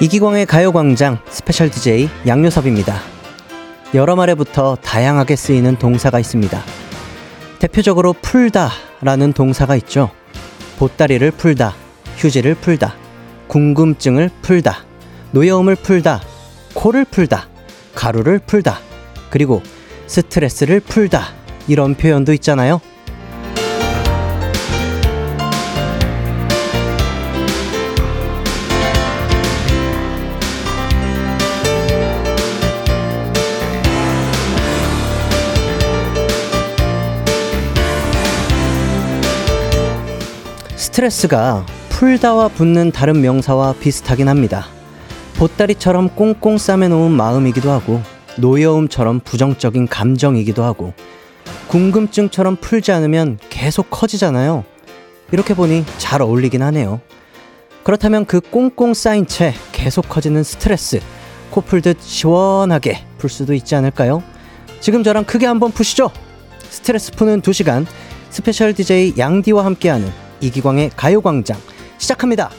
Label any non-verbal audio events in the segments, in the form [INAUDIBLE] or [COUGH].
이기광의 가요광장 special DJ 양요섭입니다. 여러 말에 붙어 다양하게 쓰이는 동사가 있습니다. 대표적으로 풀다 라는 동사가 있죠. 보따리를 풀다, 휴지를 풀다, 궁금증을 풀다, 노여움을 풀다, 코를 풀다, 가루를 풀다, 그리고 스트레스를 풀다. 이런 표현도 있잖아요. 스트레스가 풀다와 붙는 다른 명사와 비슷하긴 합니다. 보따리처럼 꽁꽁 싸매놓은 마음이기도 하고, 노여움처럼 부정적인 감정이기도 하고, 궁금증처럼 풀지 않으면 계속 커지잖아요. 이렇게 보니 잘 어울리긴 하네요. 그렇다면 그 꽁꽁 쌓인 채 계속 커지는 스트레스, 코 풀듯 시원하게 풀 수도 있지 않을까요? 지금 저랑 크게 한번 푸시죠! 스트레스 푸는 2시간, special DJ 양디와 함께하는 이기광의 가요광장 시작합니다.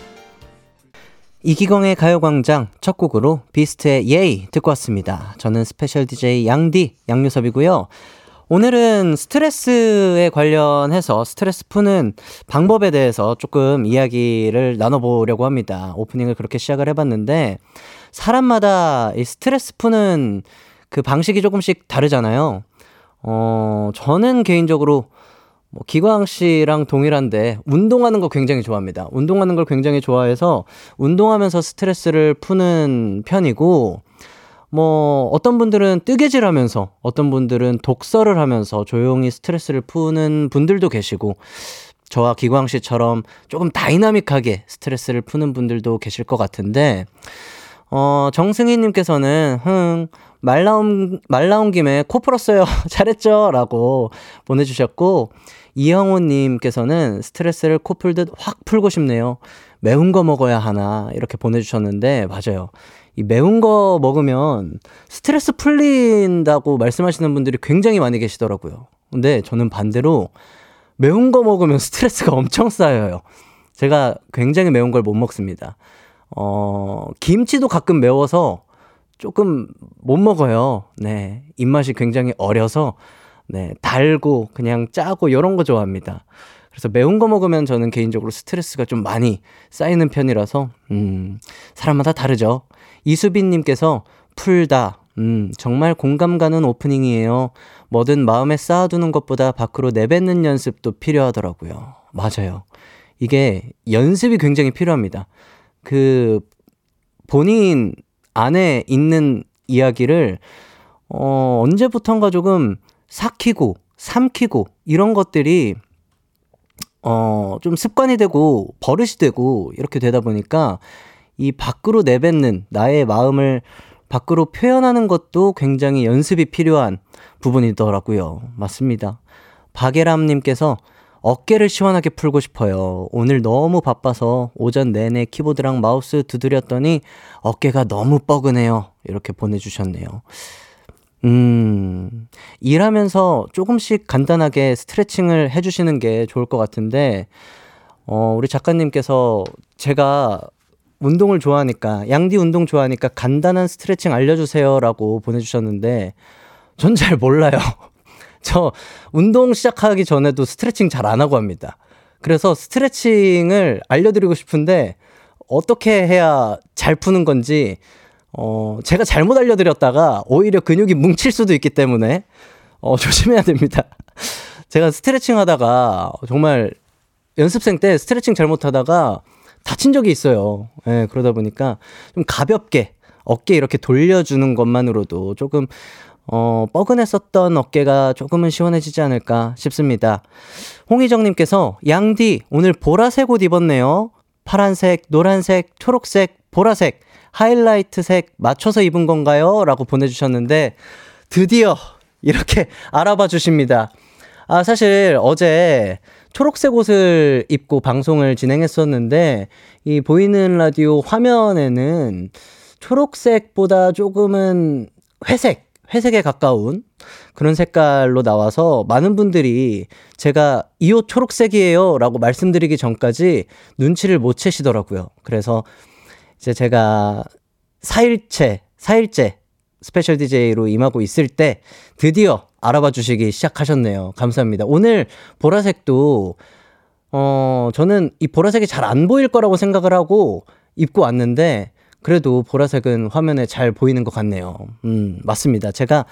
이기광의 가요광장 첫 곡으로 비스트의 YeY 듣고 왔습니다. 저는 special DJ 양디 양요섭이고요. 오늘은 스트레스에 관련해서 스트레스 푸는 방법에 대해서 조금 이야기를 나눠보려고 합니다. 오프닝을 그렇게 시작을 해봤는데 사람마다 이 스트레스 푸는 그 방식이 조금씩 다르잖아요. 어, 저는 개인적으로 뭐 기광 씨랑 동일한데 운동하는 거 굉장히 좋아합니다. 운동하는 걸 굉장히 좋아해서 운동하면서 스트레스를 푸는 편이고 뭐 어떤 분들은 뜨개질 하면서 어떤 분들은 독서를 하면서 조용히 스트레스를 푸는 분들도 계시고 저와 기광 씨처럼 조금 다이나믹하게 스트레스를 푸는 분들도 계실 것 같은데 어 정승희 님께서는 흥 말 나온 말 나온 김에 코 풀었어요. [LAUGHS] 잘했죠라고 보내 주셨고 이영호님께서는 스트레스를 코 풀듯 확 풀고 싶네요. 매운 거 먹어야 하나 이렇게 보내주셨는데 맞아요. 이 매운 거 먹으면 스트레스 풀린다고 말씀하시는 분들이 굉장히 많이 계시더라고요. 근데 저는 반대로 매운 거 먹으면 [LAUGHS] 스트레스가 엄청 쌓여요. 제가 굉장히 매운 걸 못 먹습니다. 어, 김치도 가끔 매워서 조금 못 먹어요. 네. 입맛이 굉장히 어려서 네, 달고 그냥 짜고 이런 거 좋아합니다. 그래서 매운 거 먹으면 저는 개인적으로 스트레스가 좀 많이 쌓이는 편이라서 음, 사람마다 다르죠. 이수빈 님께서 풀다. 음, 정말 공감 가는 오프닝이에요. 뭐든 마음에 쌓아두는 것보다 밖으로 내뱉는 연습도 필요하더라고요. 맞아요. 이게 연습이 굉장히 필요합니다. 그 본인 안에 있는 이야기를 어, 언제부턴가 조금 삭히고 삼키고 이런 것들이 어, 좀 습관이 되고 버릇이 되고 이렇게 되다 보니까 이 밖으로 내뱉는 나의 마음을 밖으로 표현하는 것도 굉장히 연습이 필요한 부분이더라고요. 맞습니다. 박예람님께서 어깨를 시원하게 풀고 싶어요. 오늘 너무 바빠서 오전 내내 키보드랑 마우스 두드렸더니 어깨가 너무 뻐근해요. 이렇게 보내주셨네요. 음, 일하면서 조금씩 간단하게 스트레칭을 해주시는 게 좋을 것 같은데, 어, 우리 작가님께서 제가 운동을 좋아하니까, 양디 운동 좋아하니까 간단한 스트레칭 알려주세요라고 보내주셨는데, 전 잘 몰라요. [LAUGHS] 저 운동 시작하기 전에도 스트레칭 잘 안 하고 합니다. 그래서 스트레칭을 알려드리고 싶은데, 어떻게 해야 잘 푸는 건지, 어, 제가 잘못 알려드렸다가 오히려 근육이 뭉칠 수도 있기 때문에 어, [LAUGHS] 조심해야 됩니다. 제가 스트레칭 하다가 정말 연습생 때 스트레칭 잘못하다가 다친 적이 있어요. 예, 네, 그러다 보니까 좀 가볍게 어깨 이렇게 돌려주는 것만으로도 조금 어, 뻐근했었던 어깨가 조금은 시원해지지 않을까 싶습니다. 홍희정님께서 양디 오늘 보라색 옷 입었네요. 파란색, 노란색, 초록색, 보라색. 하이라이트 색 맞춰서 입은 건가요? 라고 보내주셨는데, 드디어 이렇게 [LAUGHS] 알아봐 주십니다. 아, 사실 어제 초록색 옷을 입고 방송을 진행했었는데, 이 보이는 라디오 화면에는 초록색보다 조금은 회색, 회색에 가까운 그런 색깔로 나와서 많은 분들이 제가 이 옷 초록색이에요 라고 말씀드리기 전까지 눈치를 못 채시더라고요. 그래서 이제 제가 4일째, 4일째 special DJ로 임하고 있을 때 드디어 알아봐 주시기 시작하셨네요. 감사합니다. 오늘 보라색도 어, 저는 이 보라색이 잘 안 보일 거라고 생각을 하고 입고 왔는데 그래도 보라색은 화면에 잘 보이는 것 같네요. 음, 맞습니다. 제가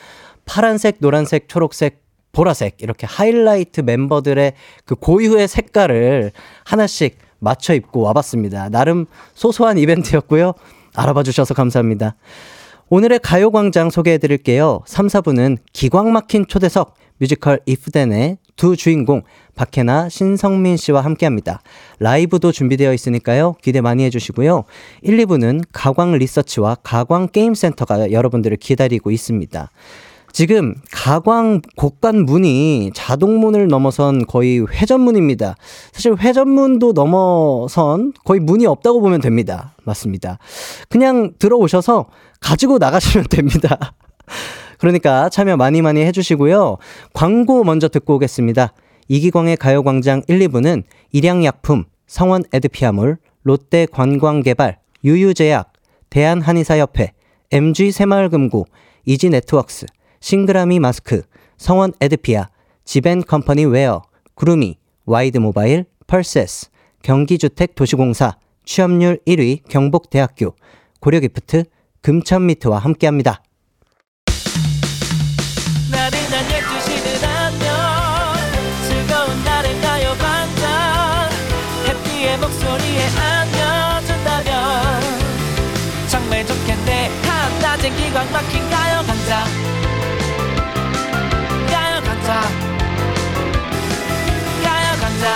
파란색, 노란색, 초록색, 보라색 이렇게 하이라이트 멤버들의 그 고유의 색깔을 하나씩 맞춰 입고 와봤습니다. 나름 소소한 이벤트였고요. 알아봐 주셔서 감사합니다. 오늘의 가요광장 소개해 드릴게요. 3, 4부는 기광 막힌 초대석 뮤지컬 이프덴의 두 주인공 박해나 신성민 씨와 함께 합니다. 라이브도 준비되어 있으니까요. 기대 많이 해주시고요. 1, 2부는 가광 리서치와 가광 게임센터가 여러분들을 기다리고 있습니다. 지금 가광 곡간 문이 자동문을 넘어선 거의 회전문입니다. 사실 회전문도 넘어선 거의 문이 없다고 보면 됩니다. 맞습니다. 그냥 들어오셔서 가지고 나가시면 [LAUGHS] 됩니다. 그러니까 참여 많이 많이 해주시고요. 광고 먼저 듣고 오겠습니다. 이기광의 가요광장 1, 2부는 일양약품, 성원 에드피아몰, 롯데 관광개발, 유유제약, 대한한의사협회, MG 새마을금고, 이지네트웍스, 싱그라미 마스크, 성원 에드피아, 지벤 컴퍼니 웨어, 구루미, 와이드 모바일, 펄세스, 경기주택 도시공사, 취업률 1위 경북대학교, 고려기프트, 금천미트와 함께합니다. 기광 막힌 가요광장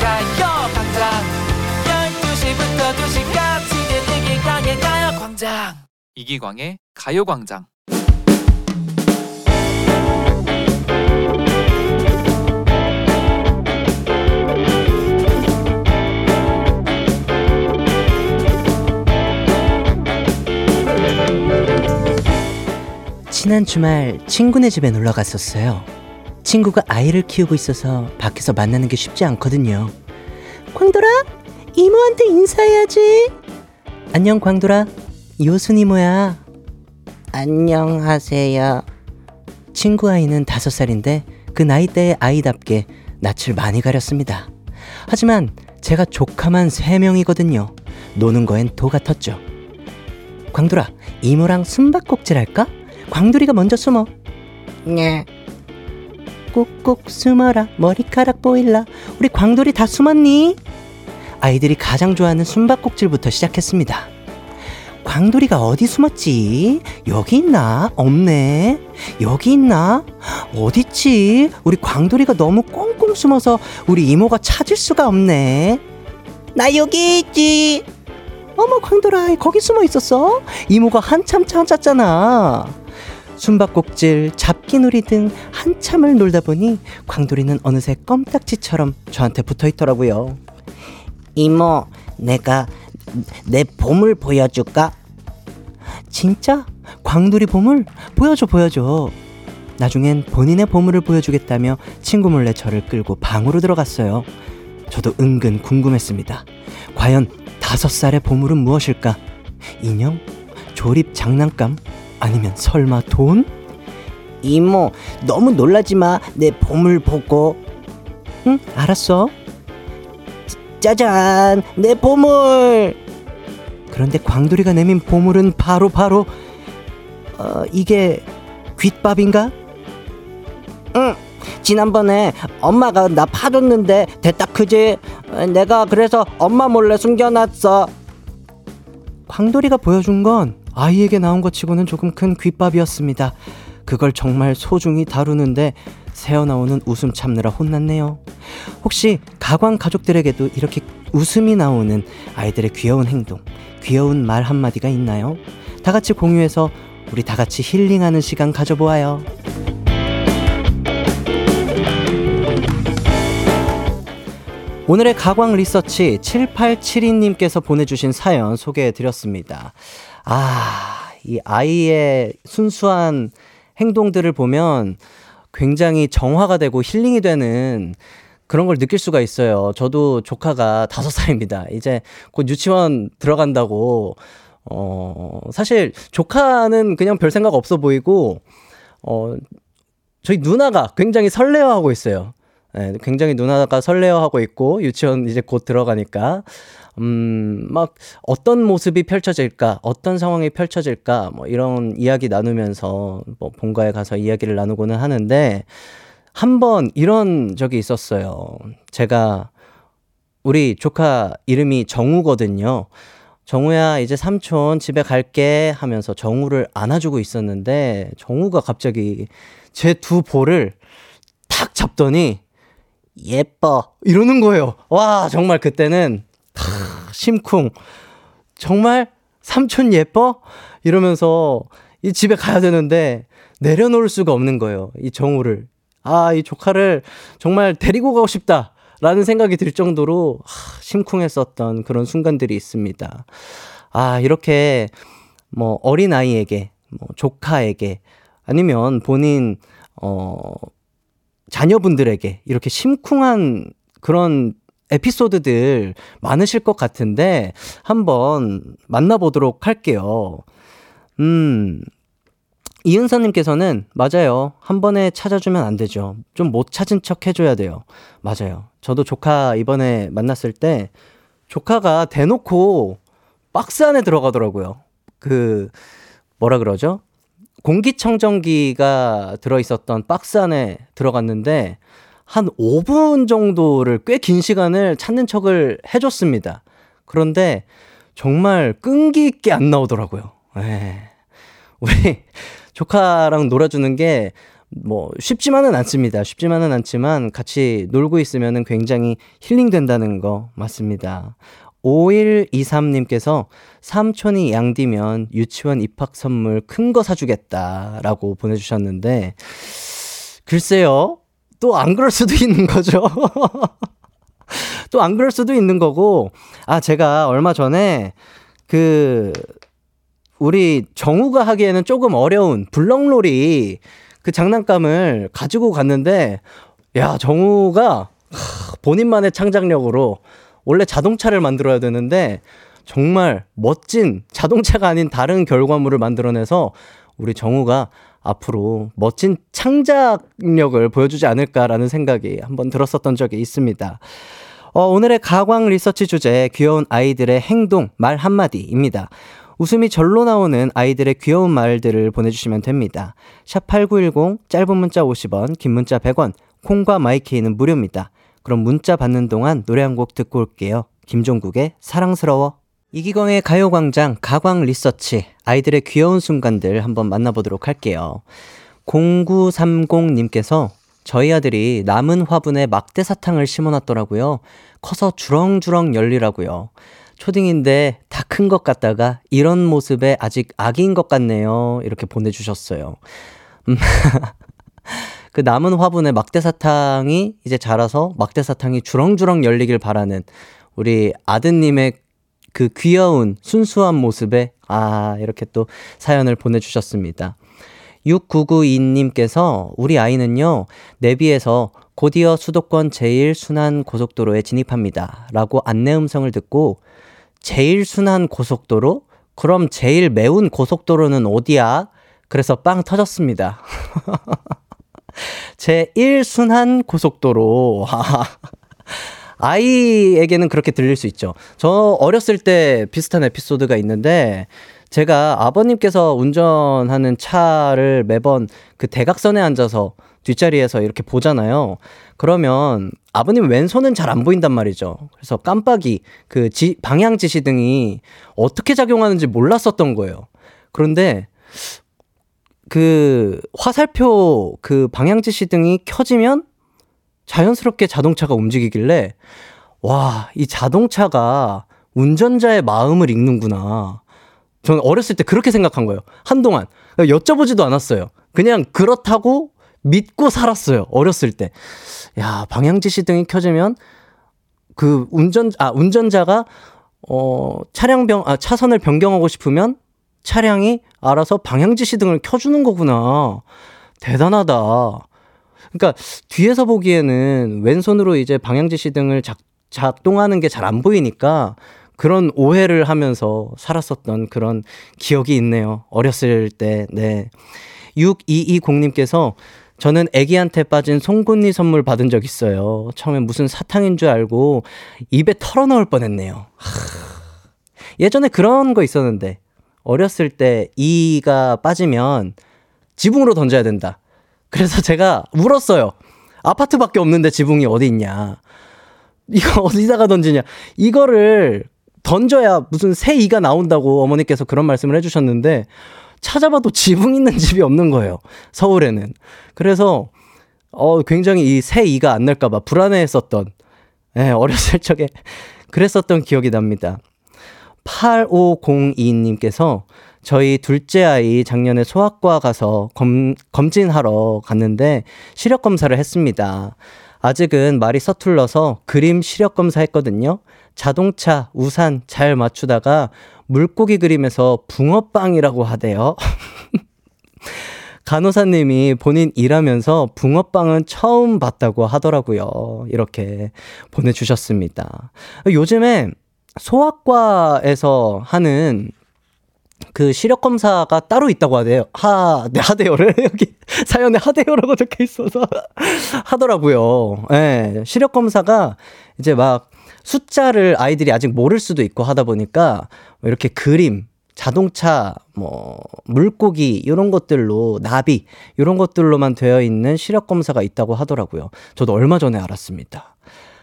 가요광장 12시부터 2시까지 이기광의 가요광장. 이기광의 가요광장. 지난 주말 친구네 집에 놀러 갔었어요. 친구가 아이를 키우고 있어서 밖에서 만나는 게 쉽지 않거든요. 광돌아, 이모한테 인사해야지. 안녕, 광돌아. 요순 이모야. 안녕하세요. 친구 아이는 다섯 살인데 그 나이대의 아이답게 낯을 많이 가렸습니다. 하지만 제가 조카만 세 명이거든요. 노는 거엔 도 같았죠. 광돌아, 이모랑 숨바꼭질 할까? 광돌이가 먼저 숨어. 네. 꾹꾹 숨어라 머리카락 보일라 우리 광돌이 다 숨었니? 아이들이 가장 좋아하는 숨바꼭질부터 시작했습니다. 광돌이가 어디 숨었지? 여기 있나? 없네. 여기 있나? 어딨지? 우리 광돌이가 너무 꽁꽁 숨어서 우리 이모가 찾을 수가 없네. 나 여기 있지. 어머 광돌아 거기 숨어 있었어? 이모가 한참 찾았잖아. 숨바꼭질, 잡기놀이 등 한참을 놀다 보니 광돌이는 어느새 껌딱지처럼 저한테 붙어 있더라고요. 이모, 내가 내 보물 보여줄까? 진짜? 광돌이 보물? 보여줘, 보여줘. 나중엔 본인의 보물을 보여주겠다며 친구 몰래 저를 끌고 방으로 들어갔어요. 저도 은근 궁금했습니다. 과연 다섯 살의 보물은 무엇일까? 인형? 조립 장난감? 아니면 설마 돈? 이모, 너무 놀라지 마. 내 보물 보고. 응, 알았어. 짜잔, 내 보물. 그런데 광돌이가 내민 보물은 바로 바로 어, 이게 귓밥인가? 응. 지난번에 엄마가 나 파줬는데 됐다 크지? 내가 그래서 엄마 몰래 숨겨놨어. 광돌이가 보여준 건 아이에게 나온 것 치고는 조금 큰 귓밥이었습니다. 그걸 정말 소중히 다루는데 새어나오는 웃음 참느라 혼났네요. 혹시 가광 가족들에게도 이렇게 웃음이 나오는 아이들의 귀여운 행동, 귀여운 말 한마디가 있나요? 다 같이 공유해서 우리 다 같이 힐링하는 시간 가져보아요. 오늘의 가광 리서치 7872님께서 보내주신 사연 소개해 드렸습니다. 아, 이 아이의 순수한 행동들을 보면 굉장히 정화가 되고 힐링이 되는 그런 걸 느낄 수가 있어요. 저도 조카가 [LAUGHS] 다섯 살입니다. 이제 곧 유치원 들어간다고, 어, 사실 조카는 그냥 별 생각 없어 보이고, 어, 저희 누나가 굉장히 설레어하고 있어요. 네, 굉장히 누나가 설레어하고 있고, 유치원 이제 곧 들어가니까. 음, 막 어떤 모습이 펼쳐질까, 어떤 상황이 펼쳐질까, 뭐 이런 이야기 나누면서 뭐 본가에 가서 이야기를 나누고는 하는데, 한 번 이런 적이 있었어요. 제가 우리 조카 이름이 정우거든요. 정우야, 이제 삼촌 집에 갈게 하면서 정우를 안아주고 있었는데, 정우가 갑자기 제 두 볼을 탁 잡더니, 예뻐. 이러는 거예요. 와, 정말 그때는 심쿵. 정말 삼촌 예뻐? 이러면서 이 집에 가야 되는데 내려놓을 수가 없는 거예요. 이 정우를. 아, 이 조카를 정말 데리고 가고 싶다. 라는 생각이 들 정도로 하, 심쿵했었던 그런 순간들이 있습니다. 아, 이렇게 뭐 어린아이에게, 뭐 조카에게 아니면 본인, 어, 자녀분들에게 이렇게 심쿵한 그런 에피소드들 많으실 것 같은데 한번 만나보도록 할게요. 음, 이은서님께서는 맞아요. 한 번에 찾아주면 안 되죠. 좀 못 찾은 척 해줘야 돼요. 맞아요. 저도 조카 이번에 만났을 때 조카가 대놓고 박스 안에 들어가더라고요. 그, 뭐라 그러죠? 공기청정기가 들어있었던 박스 안에 들어갔는데 한 5분 정도를 꽤 긴 시간을 찾는 척을 해줬습니다. 그런데 정말 끈기 있게 안 나오더라고요. 에 예. 우리 [LAUGHS] 조카랑 놀아주는 게 뭐 쉽지만은 않습니다. 쉽지만은 않지만 같이 놀고 있으면 굉장히 힐링된다는 거 맞습니다. 5123님께서 삼촌이 양디면 유치원 입학 선물 큰 거 사주겠다라고 보내주셨는데 글쎄요. 또 안 그럴 수도 있는 거죠. [LAUGHS] 또 안 그럴 수도 있는 거고, 아, 제가 얼마 전에 그, 우리 정우가 하기에는 조금 어려운 블럭놀이 그 장난감을 가지고 갔는데, 야, 정우가 본인만의 창작력으로 원래 자동차를 만들어야 되는데, 정말 멋진 자동차가 아닌 다른 결과물을 만들어내서 우리 정우가 앞으로 멋진 창작력을 보여주지 않을까라는 생각이 한번 들었었던 적이 있습니다. 어, 오늘의 가광 리서치 주제 귀여운 아이들의 행동 말 한마디입니다. 웃음이 절로 나오는 아이들의 귀여운 말들을 보내주시면 됩니다. 샵 8910 짧은 문자 50원 긴 문자 100원 콩과 마이케이는 무료입니다. 그럼 문자 받는 동안 노래 한 곡 듣고 올게요. 김종국의 사랑스러워 이기광의 가요광장 가광 리서치 아이들의 귀여운 순간들 한번 만나보도록 할게요. 0930님께서 저희 아들이 남은 화분에 막대 사탕을 심어놨더라고요. 커서 주렁주렁 열리라고요. 초딩인데 다 큰 것 같다가 이런 모습에 아직 아기인 것 같네요. 이렇게 보내주셨어요. [LAUGHS] 음, 그 남은 화분에 막대 사탕이 이제 자라서 막대 사탕이 주렁주렁 열리길 바라는 우리 아드님의 그 귀여운 순수한 모습에 아 이렇게 또 사연을 보내주셨습니다. 6992님께서 우리 아이는요 내비에서 곧이어 수도권 제일 순환 고속도로에 진입합니다. 라고 안내 음성을 듣고 제일 순환 고속도로? 그럼 제일 매운 고속도로는 어디야? 그래서 빵 터졌습니다. [LAUGHS] 제 1순환 고속도로. [LAUGHS] 아이에게는 그렇게 들릴 수 있죠. 저 어렸을 때 비슷한 에피소드가 있는데 제가 아버님께서 운전하는 차를 매번 그 대각선에 앉아서 뒷자리에서 이렇게 보잖아요. 그러면 아버님 왼손은 잘 안 보인단 말이죠. 그래서 깜빡이 그 지, 방향 지시등이 어떻게 작용하는지 몰랐었던 거예요. 그런데 그 화살표 그 방향 지시등이 켜지면 자연스럽게 자동차가 움직이길래 와, 이 자동차가 운전자의 마음을 읽는구나. 저는 어렸을 때 그렇게 생각한 거예요. 한동안. 여쭤보지도 않았어요. 그냥 그렇다고 믿고 살았어요. 어렸을 때. 야, 방향지시등이 켜지면 그 운전, 아, 운전자가 어, 차량 병, 아, 차선을 변경하고 싶으면 차량이 알아서 방향 지시 등을 켜주는 거구나. 대단하다. 그러니까 뒤에서 보기에는 왼손으로 이제 방향 지시 등을 작, 작동하는 게 잘 안 보이니까 그런 오해를 하면서 살았었던 그런 기억이 있네요. 어렸을 때, 네. 6220님께서 저는 애기한테 빠진 송곳니 선물 받은 적 있어요. 처음에 무슨 사탕인 줄 알고 입에 털어 넣을 뻔 했네요. 예전에 그런 거 있었는데, 어렸을 때 이가 빠지면 지붕으로 던져야 된다. 그래서 제가 울었어요. 아파트밖에 없는데 지붕이 어디 있냐. 이거 [LAUGHS] 어디다가 던지냐. 이거를 던져야 무슨 새 이가 나온다고 어머니께서 그런 말씀을 해주셨는데 찾아봐도 지붕 있는 집이 없는 거예요. 서울에는. 그래서 어 굉장히 이 새 이가 안 날까봐 불안해했었던 예, 어렸을 적에 [LAUGHS] 그랬었던 기억이 납니다. 8502님께서 저희 둘째 아이 작년에 소아과 가서 검, 검진하러 갔는데 시력 검사를 했습니다. 아직은 말이 서툴러서 그림 시력 검사 했거든요. 자동차, 우산 잘 맞추다가 물고기 그림에서 붕어빵이라고 하대요. [LAUGHS] 간호사님이 본인 일하면서 붕어빵은 처음 봤다고 하더라고요. 이렇게 보내주셨습니다. 요즘에 소아과에서 하는 그 시력 검사가 따로 있다고 하대요. 하, 네, 하대요를 [LAUGHS] 여기 사연에 하대요라고 적혀 있어서 [LAUGHS] 하더라고요. 예. 네, 시력 검사가 이제 막 숫자를 아이들이 아직 모를 수도 있고 하다 보니까 이렇게 그림, 자동차, 뭐 물고기 이런 것들로 나비 이런 것들로만 되어 있는 시력 검사가 있다고 하더라고요. 저도 얼마 전에 알았습니다.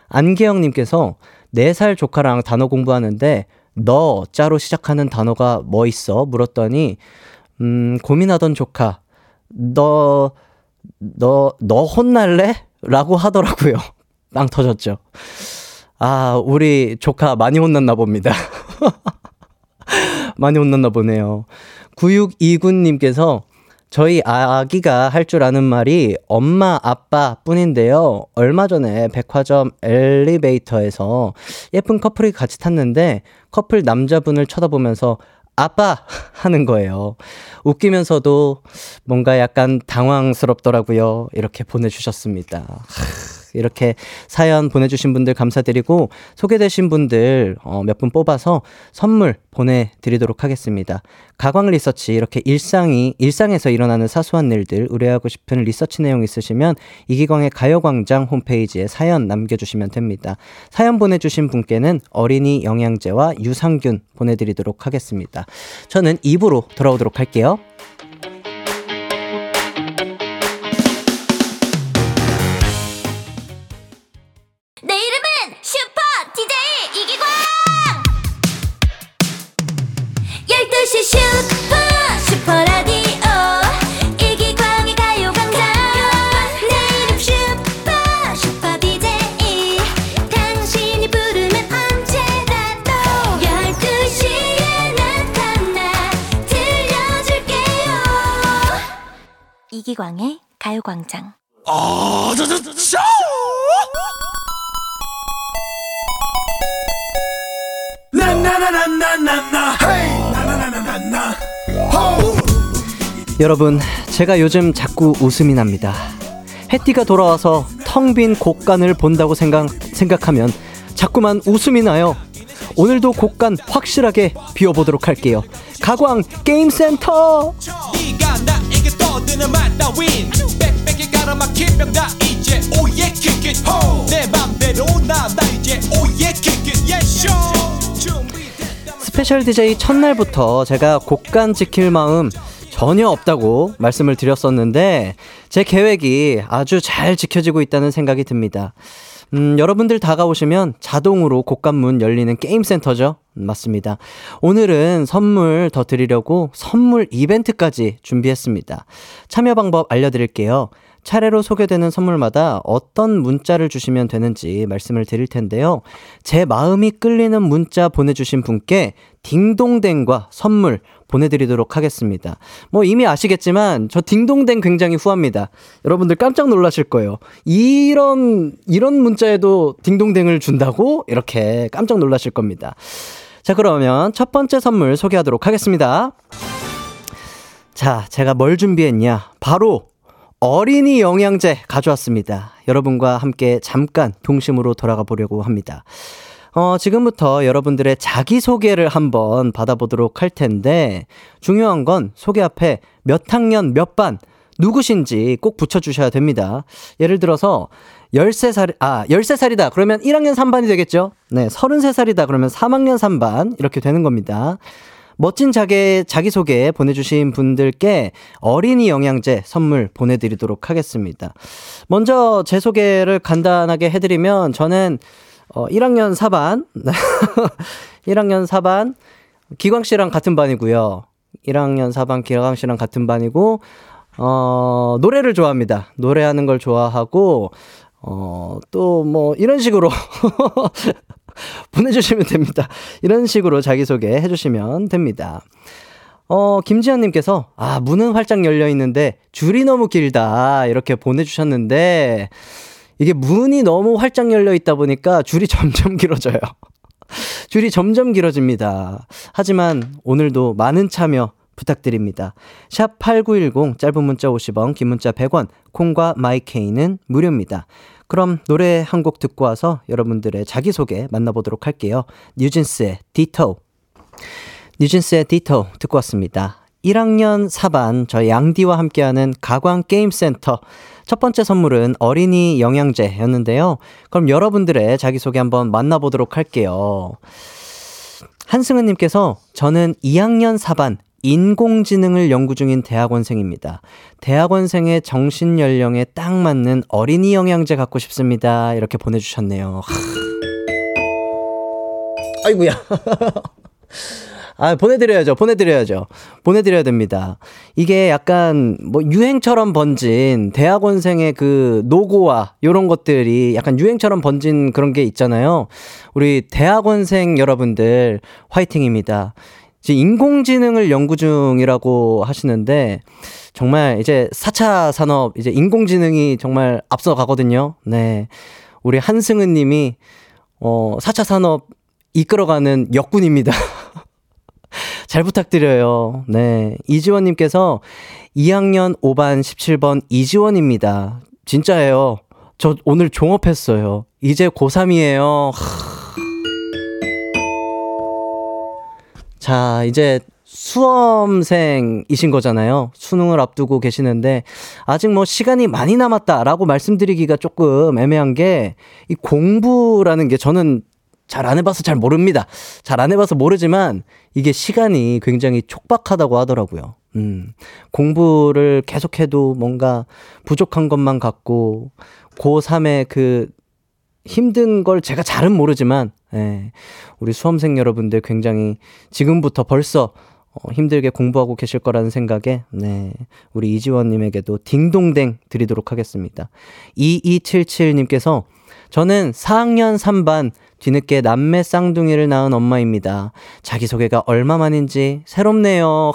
안계영 님께서 4살 조카랑 단어 공부하는데 너 자로 시작하는 단어가 뭐 있어? 물었더니 음, 고민하던 조카 너 너, 너 혼날래? 라고 하더라고요. [LAUGHS] 빵 터졌죠. 아, 우리 조카 많이 혼났나 봅니다. [LAUGHS] 많이 혼났나 보네요. 9629님께서 저희 아기가 할 줄 아는 말이 엄마, 아빠 뿐인데요. 얼마 전에 백화점 엘리베이터에서 예쁜 커플이 같이 탔는데 커플 남자분을 쳐다보면서 아빠! [LAUGHS] 하는 거예요. 웃기면서도 뭔가 약간 당황스럽더라고요. 이렇게 보내주셨습니다. 이렇게 사연 보내주신 분들 감사드리고 소개되신 분들 어, 몇 분 뽑아서 선물 보내드리도록 하겠습니다. 가광 리서치 이렇게 일상이 일상에서 일어나는 사소한 일들 의뢰하고 싶은 리서치 내용 있으시면 이기광의 가요광장 홈페이지에 사연 남겨주시면 됩니다. 사연 보내주신 분께는 어린이 영양제와 유산균 보내드리도록 하겠습니다. 저는 입으로 돌아오도록 할게요. 여러분, 제가 요즘 자꾸 웃음이 납니다. 해띠가 돌아와서 텅 빈 곡간을 본다고 생각, 생각하면 자꾸만 웃음이 나요. 오늘도 곡간 확실하게 비워보도록 할게요. 가광 게임센터! special DJ 첫날부터 제가 곳간 지킬 마음 전혀 없다고 말씀을 드렸었는데 제 계획이 아주 잘 지켜지고 있다는 생각이 듭니다. 음, 여러분들 다가오시면 자동으로 곳간문 열리는 게임센터죠. 맞습니다. 오늘은 선물 더 드리려고 선물 이벤트까지 준비했습니다. 참여 방법 알려드릴게요. 차례로 소개되는 선물마다 어떤 문자를 주시면 되는지 말씀을 드릴 텐데요. 제 마음이 끌리는 문자 보내주신 분께 딩동댕과 선물 보내드리도록 하겠습니다. 뭐 이미 아시겠지만 저 딩동댕 굉장히 후합니다. 여러분들 깜짝 놀라실 거예요. 이런, 이런 문자에도 딩동댕을 준다고? 이렇게 깜짝 놀라실 겁니다. 자, 그러면 첫 번째 선물 소개하도록 하겠습니다. 자, 제가 뭘 준비했냐? 바로 어린이 영양제 가져왔습니다. 여러분과 함께 잠깐 동심으로 돌아가 보려고 합니다. 어, 지금부터 여러분들의 자기소개를 한번 받아보도록 할 텐데, 중요한 건 소개 앞에 몇 학년, 몇 반, 누구신지 꼭 붙여주셔야 됩니다. 예를 들어서, 13살, 아, 13살이다. 그러면 1학년 3반이 되겠죠? 네, 33살이다. 그러면 3학년 3반. 이렇게 되는 겁니다. 멋진 자기, 자기소개 보내주신 분들께 어린이 영양제 선물 보내드리도록 하겠습니다. 먼저 제 소개를 간단하게 해드리면 저는 어, 1학년 4반, 1학년 4반, 기광 씨랑 같은 반이고요. 1학년 4반 기광 씨랑 같은 반이고, 어, 노래를 좋아합니다. 노래하는 걸 좋아하고, 어, 또 뭐, 이런 식으로 [LAUGHS] 보내주시면 됩니다. 이런 식으로 자기소개 해주시면 됩니다. 어, 김지현님께서, 아, 문은 활짝 열려 있는데, 줄이 너무 길다. 이렇게 보내주셨는데, 이게 문이 너무 활짝 열려 있다 보니까 줄이 [LAUGHS] 점점 길어져요. 줄이 점점 길어집니다. 하지만 오늘도 많은 참여 부탁드립니다. 샵 8910 짧은 문자 50원, 긴 문자 100원, 콩과 마이케이는 무료입니다. 그럼 노래 한 곡 듣고 와서 여러분들의 자기소개 만나보도록 할게요. 뉴진스의 Ditto. 뉴진스의 Ditto 듣고 왔습니다. 1학년 4반 저희 양디와 함께하는 가광 게임 센터 첫 번째 선물은 어린이 영양제였는데요. 그럼 여러분들의 자기소개 한번 만나보도록 할게요. 한승은님께서 저는 2학년 4반 인공지능을 연구 중인 대학원생입니다. 대학원생의 정신 연령에 딱 맞는 어린이 영양제 갖고 싶습니다. 이렇게 보내주셨네요. 아이구야 [LAUGHS] 아, 보내드려야죠. 보내드려야죠. 보내드려야 됩니다. 이게 약간 뭐 유행처럼 번진 대학원생의 그 노고와 이런 것들이 약간 유행처럼 번진 그런 게 있잖아요. 우리 대학원생 여러분들 화이팅입니다. 이제 인공지능을 연구 중이라고 하시는데 정말 이제 4차 산업 이제 인공지능이 정말 앞서 가거든요. 네. 우리 한승은 님이 어 4차 산업 이끌어가는 역군입니다. [LAUGHS] 잘 부탁드려요. 네. 이지원 님께서 2학년 5반 17번 이지원입니다. 진짜예요. 저 오늘 종업했어요. 이제 고3이에요. 자, 이제 수험생이신 거잖아요. 수능을 앞두고 계시는데, 아직 뭐 시간이 많이 남았다라고 말씀드리기가 조금 애매한 게, 이 공부라는 게 저는 잘 안 해봐서 잘 모릅니다. 잘 안 해봐서 모르지만 이게 시간이 굉장히 촉박하다고 하더라고요. 음, 공부를 계속해도 뭔가 부족한 것만 같고, 고3의 그 힘든 걸 제가 잘은 모르지만, 예, 우리 수험생 여러분들 굉장히 지금부터 벌써 어, 힘들게 공부하고 계실 거라는 생각에, 네, 우리 이지원님에게도 딩동댕 드리도록 하겠습니다. 2277님께서 저는 4학년 3반 뒤늦게 남매 쌍둥이를 낳은 엄마입니다. 자기소개가 얼마 만인지 새롭네요.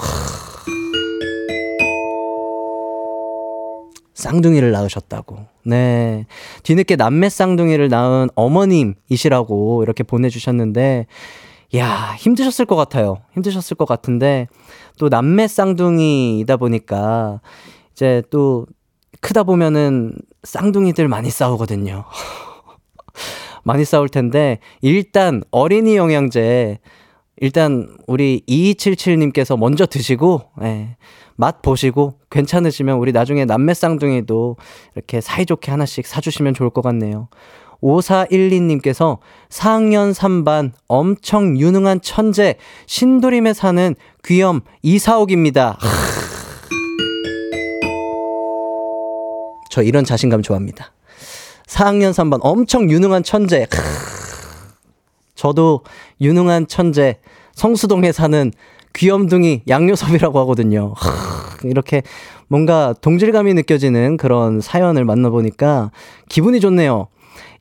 쌍둥이를 낳으셨다고. 네. 뒤늦게 남매 쌍둥이를 낳은 어머님이시라고 이렇게 보내주셨는데, 야 힘드셨을 것 같아요. 힘드셨을 것 같은데, 또 남매 쌍둥이이다 보니까, 이제 또 크다 보면은 쌍둥이들 많이 싸우거든요. [LAUGHS] 많이 싸울 텐데 일단 어린이 영양제 일단 우리 2277님께서 먼저 드시고 예, 맛 보시고 괜찮으시면 우리 나중에 남매 쌍둥이도 이렇게 사이좋게 하나씩 사주시면 좋을 것 같네요. 5412님께서 4학년 3반 엄청 유능한 천재 신도림에 사는 귀염 이사옥입니다. 저 이런 자신감 좋아합니다. 4학년 3반 엄청 유능한 천재. 크 저도 유능한 천재 성수동에 사는 귀염둥이 양요섭이라고 하거든요. 이렇게 뭔가 동질감이 느껴지는 그런 사연을 만나보니까 기분이 좋네요.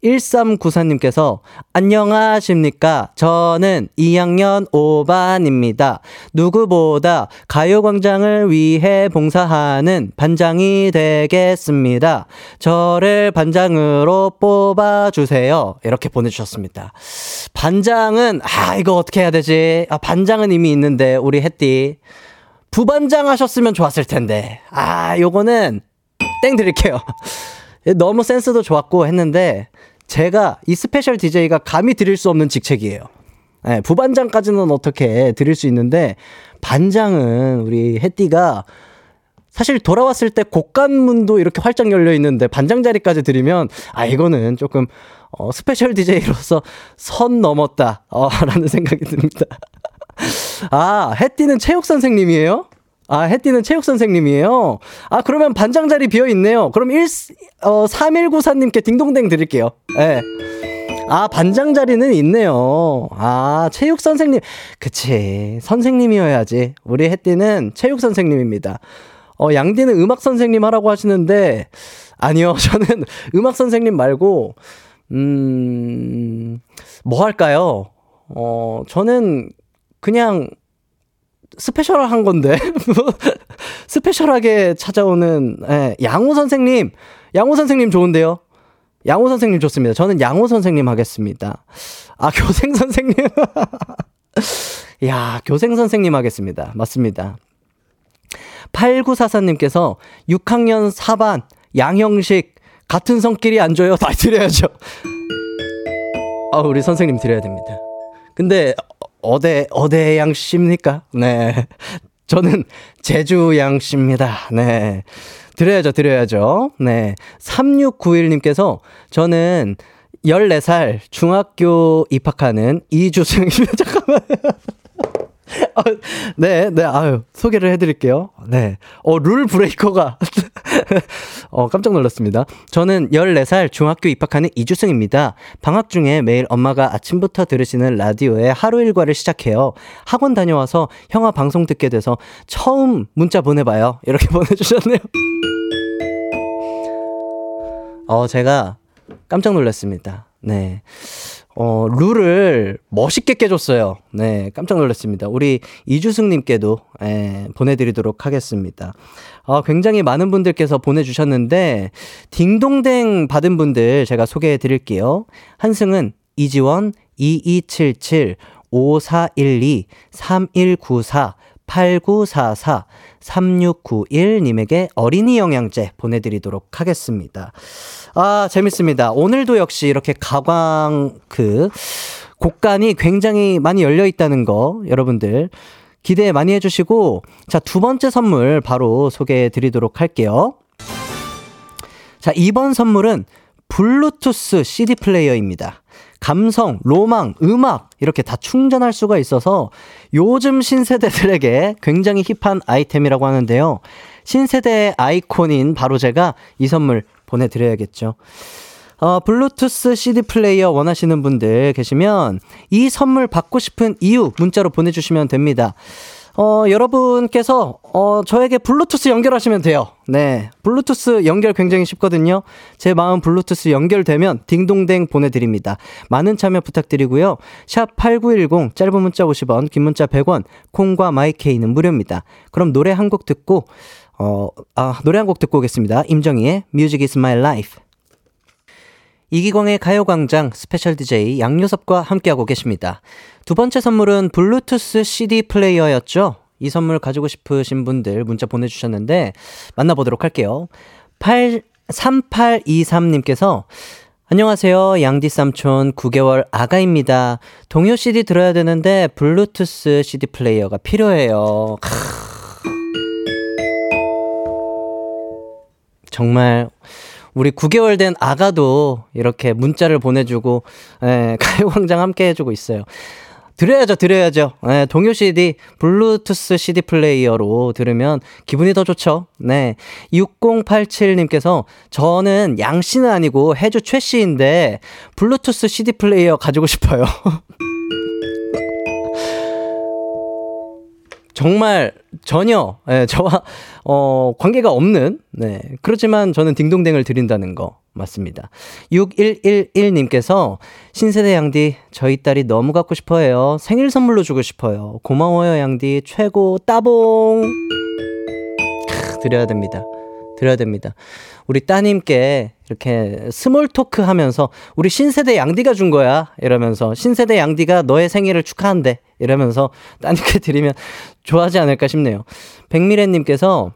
1394님께서 안녕하십니까. 저는 2학년 5반입니다. 누구보다 가요광장을 위해 봉사하는 반장이 되겠습니다. 저를 반장으로 뽑아주세요. 이렇게 보내주셨습니다. 반장은, 아, 이거 어떻게 해야 되지? 아, 반장은 이미 있는데, 우리 햇띠. 부반장 하셨으면 좋았을 텐데. 아, 요거는 땡 드릴게요. 너무 센스도 좋았고 했는데 제가 이 스페셜 DJ가 감히 드릴 수 없는 직책이에요. 네, 부반장까지는 어떻게 드릴 수 있는데 반장은 우리 햇디가 사실 돌아왔을 때 곡간문도 이렇게 활짝 열려 있는데 반장 자리까지 드리면 아 이거는 조금 어, 스페셜 DJ로서 선 넘었다 어, [LAUGHS] 라는 생각이 듭니다. 아 햇디는 체육 선생님이에요? 아, 해띠는 체육 선생님이에요. 아, 그러면 반장 자리 비어 있네요. 그럼 1, 어, 3194님께 딩동댕 드릴게요. 예. 네. 아, 반장 자리는 있네요. 아, 체육 선생님. 그치. 선생님이어야지. 우리 해띠는 체육 선생님입니다. 어, 양디는 음악 선생님 하라고 하시는데, 아니요. [LAUGHS] 저는 음악 선생님 말고, 음, 뭐 할까요? 어, 저는 그냥 스페셜한 건데. [LAUGHS] 스페셜하게 찾아오는, 예, 양호 선생님. 양호 선생님 좋은데요? 양호 선생님 좋습니다. 저는 양호 선생님 하겠습니다. 아, [LAUGHS] 교생 선생님. [LAUGHS] 야, 교생 선생님 하겠습니다. 맞습니다. 8944님께서 6학년 4반 양형식 같은 성끼리 안 줘요. 다 드려야죠. 아, 우리 선생님 드려야 됩니다. 근데 어대 어대 양 씨입니까? 네. [LAUGHS] 저는 제주 양 씨입니다. 네. 드려야죠, 드려야죠. 네. 3691님께서 저는 14살 중학교 입학하는 이주승입니다. [LAUGHS] 잠깐만요. 아, 네, 네, 아유, 소개를 해드릴게요. 네. 어, 룰 브레이커가. [LAUGHS] 어, 깜짝 놀랐습니다. 저는 14살 중학교 입학하는 이주승입니다. 방학 중에 매일 엄마가 아침부터 들으시는 라디오에 하루 일과를 시작해요. 학원 다녀와서 형아 방송 듣게 돼서 처음 문자 보내봐요. 이렇게 [LAUGHS] 보내주셨네요. 어, 제가 깜짝 놀랐습니다. 네. 어, 룰을 멋있게 깨줬어요. 네, 깜짝 놀랐습니다. 우리 이주승님께도 예, 보내드리도록 하겠습니다. 어, 굉장히 많은 분들께서 보내주셨는데, 딩동댕 받은 분들 제가 소개해 드릴게요. 한승은 이지원 2277 5412 3194 8944 3691님에게 어린이 영양제 보내드리도록 하겠습니다. 아, 재밌습니다. 오늘도 역시 이렇게 가광 그 곡간이 굉장히 많이 열려 있다는 거 여러분들 기대 많이 해주시고 자, 두 번째 선물 바로 소개해 드리도록 할게요. 자, 이번 선물은 블루투스 CD 플레이어입니다. 감성, 로망, 음악 이렇게 다 충전할 수가 있어서 요즘 신세대들에게 굉장히 힙한 아이템이라고 하는데요. 신세대의 아이콘인 바로 제가 이 선물 보내드려야겠죠. 어, 블루투스 CD 플레이어 원하시는 분들 계시면 이 선물 받고 싶은 이유 문자로 보내주시면 됩니다. 어, 여러분께서, 어, 저에게 블루투스 연결하시면 돼요. 네. 블루투스 연결 굉장히 쉽거든요. 제 마음 블루투스 연결되면 딩동댕 보내드립니다. 많은 참여 부탁드리고요. 샵 8910, 짧은 문자 50원, 긴 문자 100원, 콩과 마이케이는 무료입니다. 그럼 노래 한 곡 듣고, 어, 아, 노래 한 곡 듣고 오겠습니다. 임정희의 Music is my life. 이기광의 가요광장 스페셜 DJ 양요섭과 함께하고 계십니다. 두 번째 선물은 블루투스 CD 플레이어였죠. 이 선물 가지고 싶으신 분들 문자 보내주셨는데 만나보도록 할게요. 8, 3823님께서 안녕하세요. 양디 삼촌 9개월 아가입니다. 동요 CD 들어야 되는데 블루투스 CD 플레이어가 필요해요. 정말 우리 9개월 된 아가도 이렇게 문자를 보내주고, 예, [LAUGHS] 가요광장 함께 해주고 있어요. 드려야죠, 드려야죠. 예, 동요 CD, 블루투스 CD 플레이어로 들으면 기분이 더 좋죠. 네. 6087님께서 저는 양씨는 아니고 해주 최씨인데 블루투스 CD 플레이어 가지고 싶어요. [LAUGHS] 정말 전혀 예, 저와 어, 관계가 없는 네. 그렇지만 저는 딩동댕을 드린다는 거 맞습니다. 6111님께서 신세대 양디 저희 딸이 너무 갖고 싶어해요. 생일 선물로 주고 싶어요. 고마워요 양디 최고 따봉 크, 드려야 됩니다. 드려야 됩니다. 우리 따님께 이렇게 small talk 하면서 우리 신세대 양디가 준 거야 이러면서 신세대 양디가 너의 생일을 축하한대 이러면서 따님께 드리면 좋아하지 않을까 싶네요. 백미래님께서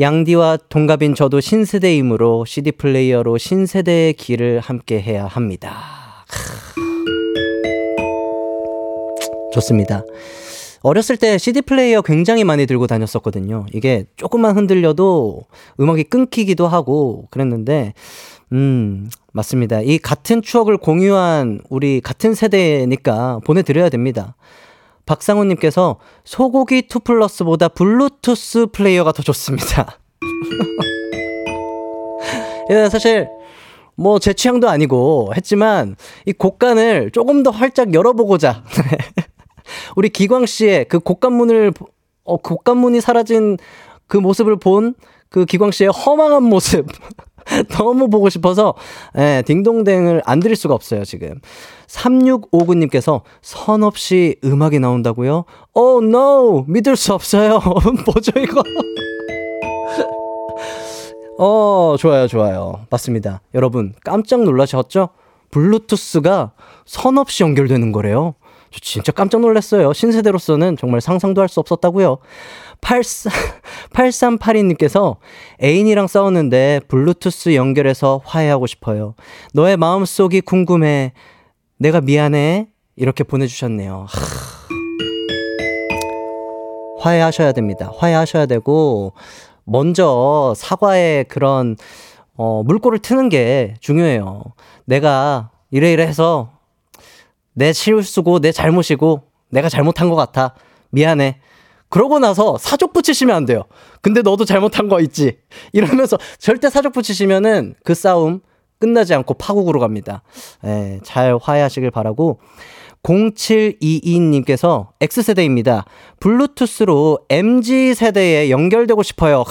양디와 동갑인 저도 신세대이므로 CD 플레이어로 신세대의 길을 함께 해야 합니다. 좋습니다. 어렸을 때 CD 플레이어 굉장히 많이 들고 다녔었거든요. 이게 조금만 흔들려도 음악이 끊기기도 하고 그랬는데, 음, 맞습니다. 이 같은 추억을 공유한 우리 같은 세대니까 보내드려야 됩니다. 박상훈님께서 소고기 2 플러스보다 블루투스 플레이어가 더 좋습니다. [LAUGHS] 예, 사실 뭐 제 취향도 아니고 했지만 이 곡간을 조금 더 활짝 열어보고자 [LAUGHS] 우리 기광 씨의 그 곡간문을 어 곡간문이 사라진 그 모습을 본 그 기광 씨의 허망한 모습 [LAUGHS] 너무 보고 싶어서 예, 딩동댕을 안 드릴 수가 없어요, 지금. 3659님께서 선 없이 음악이 나온다고요? Oh no! 믿을 수 없어요. [LAUGHS] 뭐죠, 이거? [LAUGHS] 어, 좋아요, 좋아요. 맞습니다. 여러분, 깜짝 놀라셨죠? 블루투스가 선 없이 연결되는 거래요. 저 진짜 깜짝 놀랐어요. 신세대로서는 정말 상상도 할 수 없었다고요. 83, 8382님께서 [LAUGHS] 애인이랑 싸웠는데 블루투스 연결해서 화해하고 싶어요. 너의 마음속이 궁금해. 내가 미안해. 이렇게 보내주셨네요. 하... 화해하셔야 됩니다. 화해하셔야 되고, 먼저 사과의 그런, 어, 물꼬를 트는 게 중요해요. 내가 이래 이래 해서 내 실수고 내 잘못이고 내가 잘못한 것 같아. 미안해. 그러고 나서 사족 붙이시면 안 돼요. 근데 너도 잘못한 거 있지. [LAUGHS] 이러면서 절대 사족 붙이시면은 그 싸움 끝나지 않고 파국으로 갑니다. 예, 잘 화해하시길 바라고. 0722님께서 X세대입니다. 블루투스로 MG세대에 연결되고 싶어요.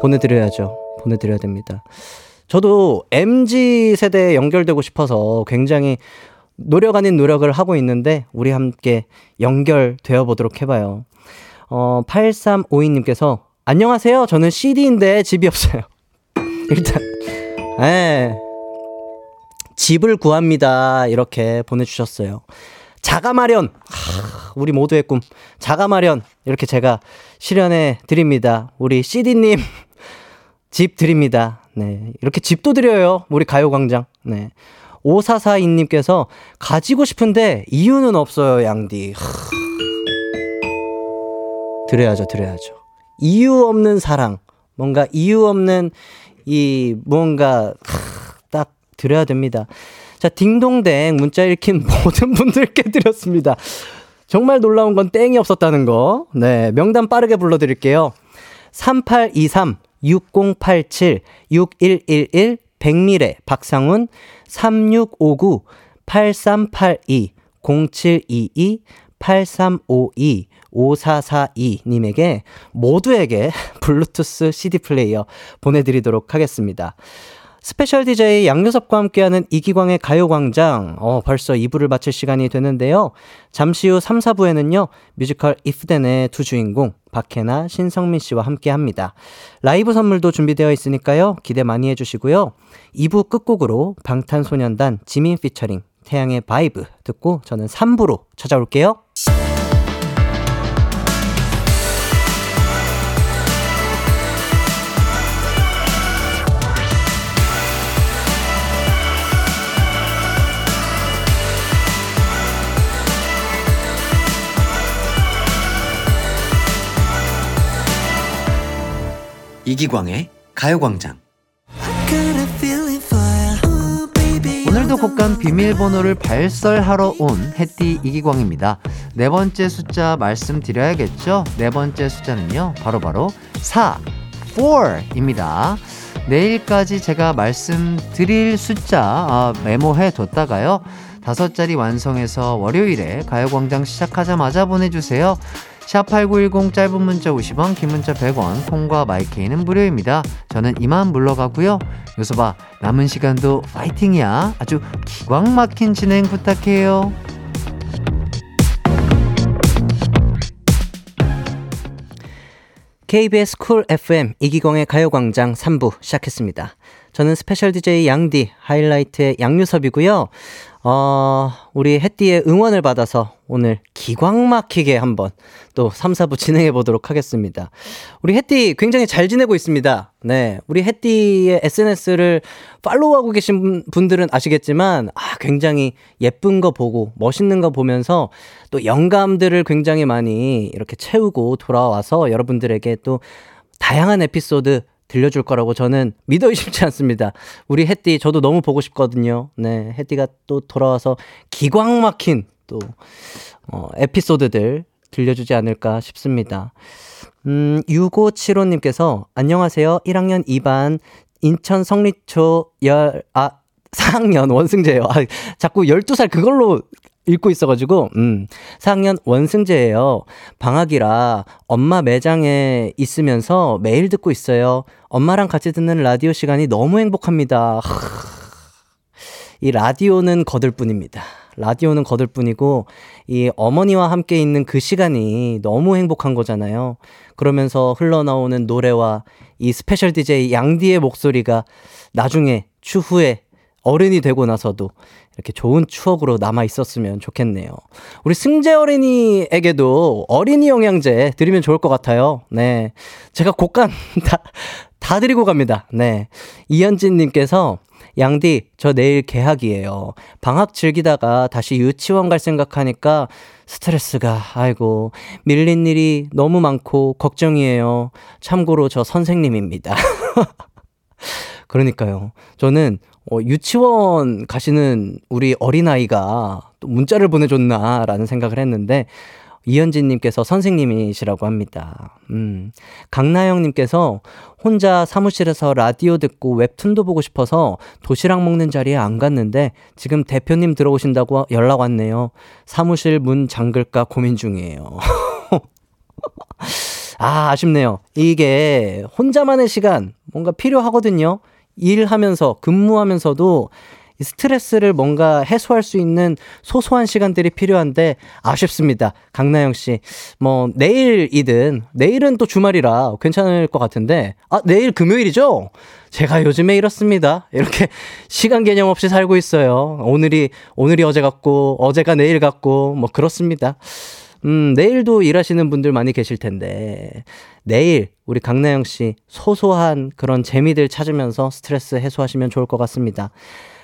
보내드려야죠. 보내드려야 됩니다. 저도 MG세대에 연결되고 싶어서 굉장히 노력 아닌 노력을 하고 있는데 우리 함께 연결되어 보도록 해봐요. 어, 8352님께서 안녕하세요. 저는 CD인데 집이 없어요. [LAUGHS] 일단, 에 집을 구합니다. 이렇게 보내주셨어요. 자가 마련. 하, 우리 모두의 꿈. 자가 마련. 이렇게 제가 실현해 드립니다. 우리 CD님 [LAUGHS] 집 드립니다. 네. 이렇게 집도 드려요. 우리 가요광장. 네. 5442님께서 가지고 싶은데 이유는 없어요, 양디. 드려야죠, 드려야죠. 이유 없는 사랑. 뭔가 이유 없는 이 뭔가 딱 드려야 됩니다. 자, 딩동댕 문자 읽힌 [LAUGHS] 모든 분들께 드렸습니다. 정말 놀라운 건 땡이 없었다는 거. 네, 명단 빠르게 불러드릴게요. 3823 6087 6111 백미래 박상훈 3659 8382 0722 8352 5442님에게 모두에게 [LAUGHS] 블루투스 CD 플레이어 보내드리도록 하겠습니다. 스페셜 DJ 양요섭과 함께하는 이기광의 가요광장. 어, 벌써 2부를 마칠 시간이 되는데요. 잠시 후 3, 4부에는요, 뮤지컬 이프덴의 두 주인공, 박혜나 신성민 씨와 함께 합니다. 라이브 선물도 준비되어 있으니까요, 기대 많이 해주시고요. 2부 끝곡으로 방탄소년단 지민 피처링 태양의 바이브 듣고 저는 3부로 찾아올게요. 이기광의 가요광장 오늘도 곡간 비밀번호를 발설하러 온 해띠 이기광입니다. 네 번째 숫자 말씀드려야겠죠? 네 번째 숫자는요, 바로바로 바로 4, 4입니다. 내일까지 제가 말씀드릴 숫자 아, 메모해 뒀다가요. 다섯 자리 완성해서 월요일에 가요광장 시작하자마자 보내주세요. 샵8910 짧은 문자 50원, 긴 문자 100원, 콩과 마이케이는 무료입니다. 저는 이만 물러가고요. 요섭아, 남은 시간도 파이팅이야. 아주 기광 막힌 진행 부탁해요. KBS 쿨 FM 이기광의 가요광장 3부 시작했습니다. 저는 스페셜 DJ 양디 하이라이트의 양요섭이고요. 어, 우리 햇띠의 응원을 받아서 오늘 기광 막히게 한번 또 3, 4부 진행해 보도록 하겠습니다. 우리 햇띠 굉장히 잘 지내고 있습니다. 네. 우리 햇띠의 SNS를 팔로우하고 계신 분들은 아시겠지만, 아, 굉장히 예쁜 거 보고 멋있는 거 보면서 또 영감들을 굉장히 많이 이렇게 채우고 돌아와서 여러분들에게 또 다양한 에피소드 들려줄 거라고 저는 믿어 의심치 않습니다. 우리 햇띠 저도 너무 보고 싶거든요. 네, 햇띠가 또 돌아와서 기광 막힌 또 어, 에피소드들 들려주지 않을까 싶습니다. 음, 6575님께서 안녕하세요. 1학년 2반 인천 성리초 열, 아, 4학년 원승재요. 아, 자꾸 12살 그걸로 읽고 있어가지고, 음, 4학년 원승재예요. 방학이라 엄마 매장에 있으면서 매일 듣고 있어요. 엄마랑 같이 듣는 라디오 시간이 너무 행복합니다. 이 라디오는 거들 뿐입니다. 라디오는 거들 뿐이고, 이 어머니와 함께 있는 그 시간이 너무 행복한 거잖아요. 그러면서 흘러나오는 노래와 이 스페셜 DJ 양디의 목소리가 나중에 추후에 어른이 되고 나서도 이렇게 좋은 추억으로 남아 있었으면 좋겠네요. 우리 승재 어린이에게도 어린이 영양제 드리면 좋을 것 같아요. 네. 제가 곡간 [LAUGHS] 다, 다 드리고 갑니다. 네. 이현진님께서 양디, 저 내일 개학이에요. 방학 즐기다가 다시 유치원 갈 생각하니까 스트레스가, 아이고, 밀린 일이 너무 많고 걱정이에요. 참고로 저 선생님입니다. [LAUGHS] 그러니까요. 저는 어, 유치원 가시는 우리 어린아이가 또 문자를 보내줬나라는 생각을 했는데, 이현진님께서 선생님이시라고 합니다. 음. 강나영님께서 혼자 사무실에서 라디오 듣고 웹툰도 보고 싶어서 도시락 먹는 자리에 안 갔는데 지금 대표님 들어오신다고 연락 왔네요. 사무실 문 잠글까 고민 중이에요. [LAUGHS] 아, 아쉽네요. 이게 혼자만의 시간 뭔가 필요하거든요. 일하면서 근무하면서도 스트레스를 뭔가 해소할 수 있는 소소한 시간들이 필요한데 아쉽습니다. 강나영 씨. 뭐 내일이든 내일은 또 주말이라 괜찮을 것 같은데 아, 내일 금요일이죠? 제가 요즘에 이렇습니다. 이렇게 시간 개념 없이 살고 있어요. 오늘이 오늘이 어제 같고 어제가 내일 같고 뭐 그렇습니다. 음, 내일도 일하시는 분들 많이 계실 텐데, 내일 우리 강나영 씨 소소한 그런 재미들 찾으면서 스트레스 해소하시면 좋을 것 같습니다.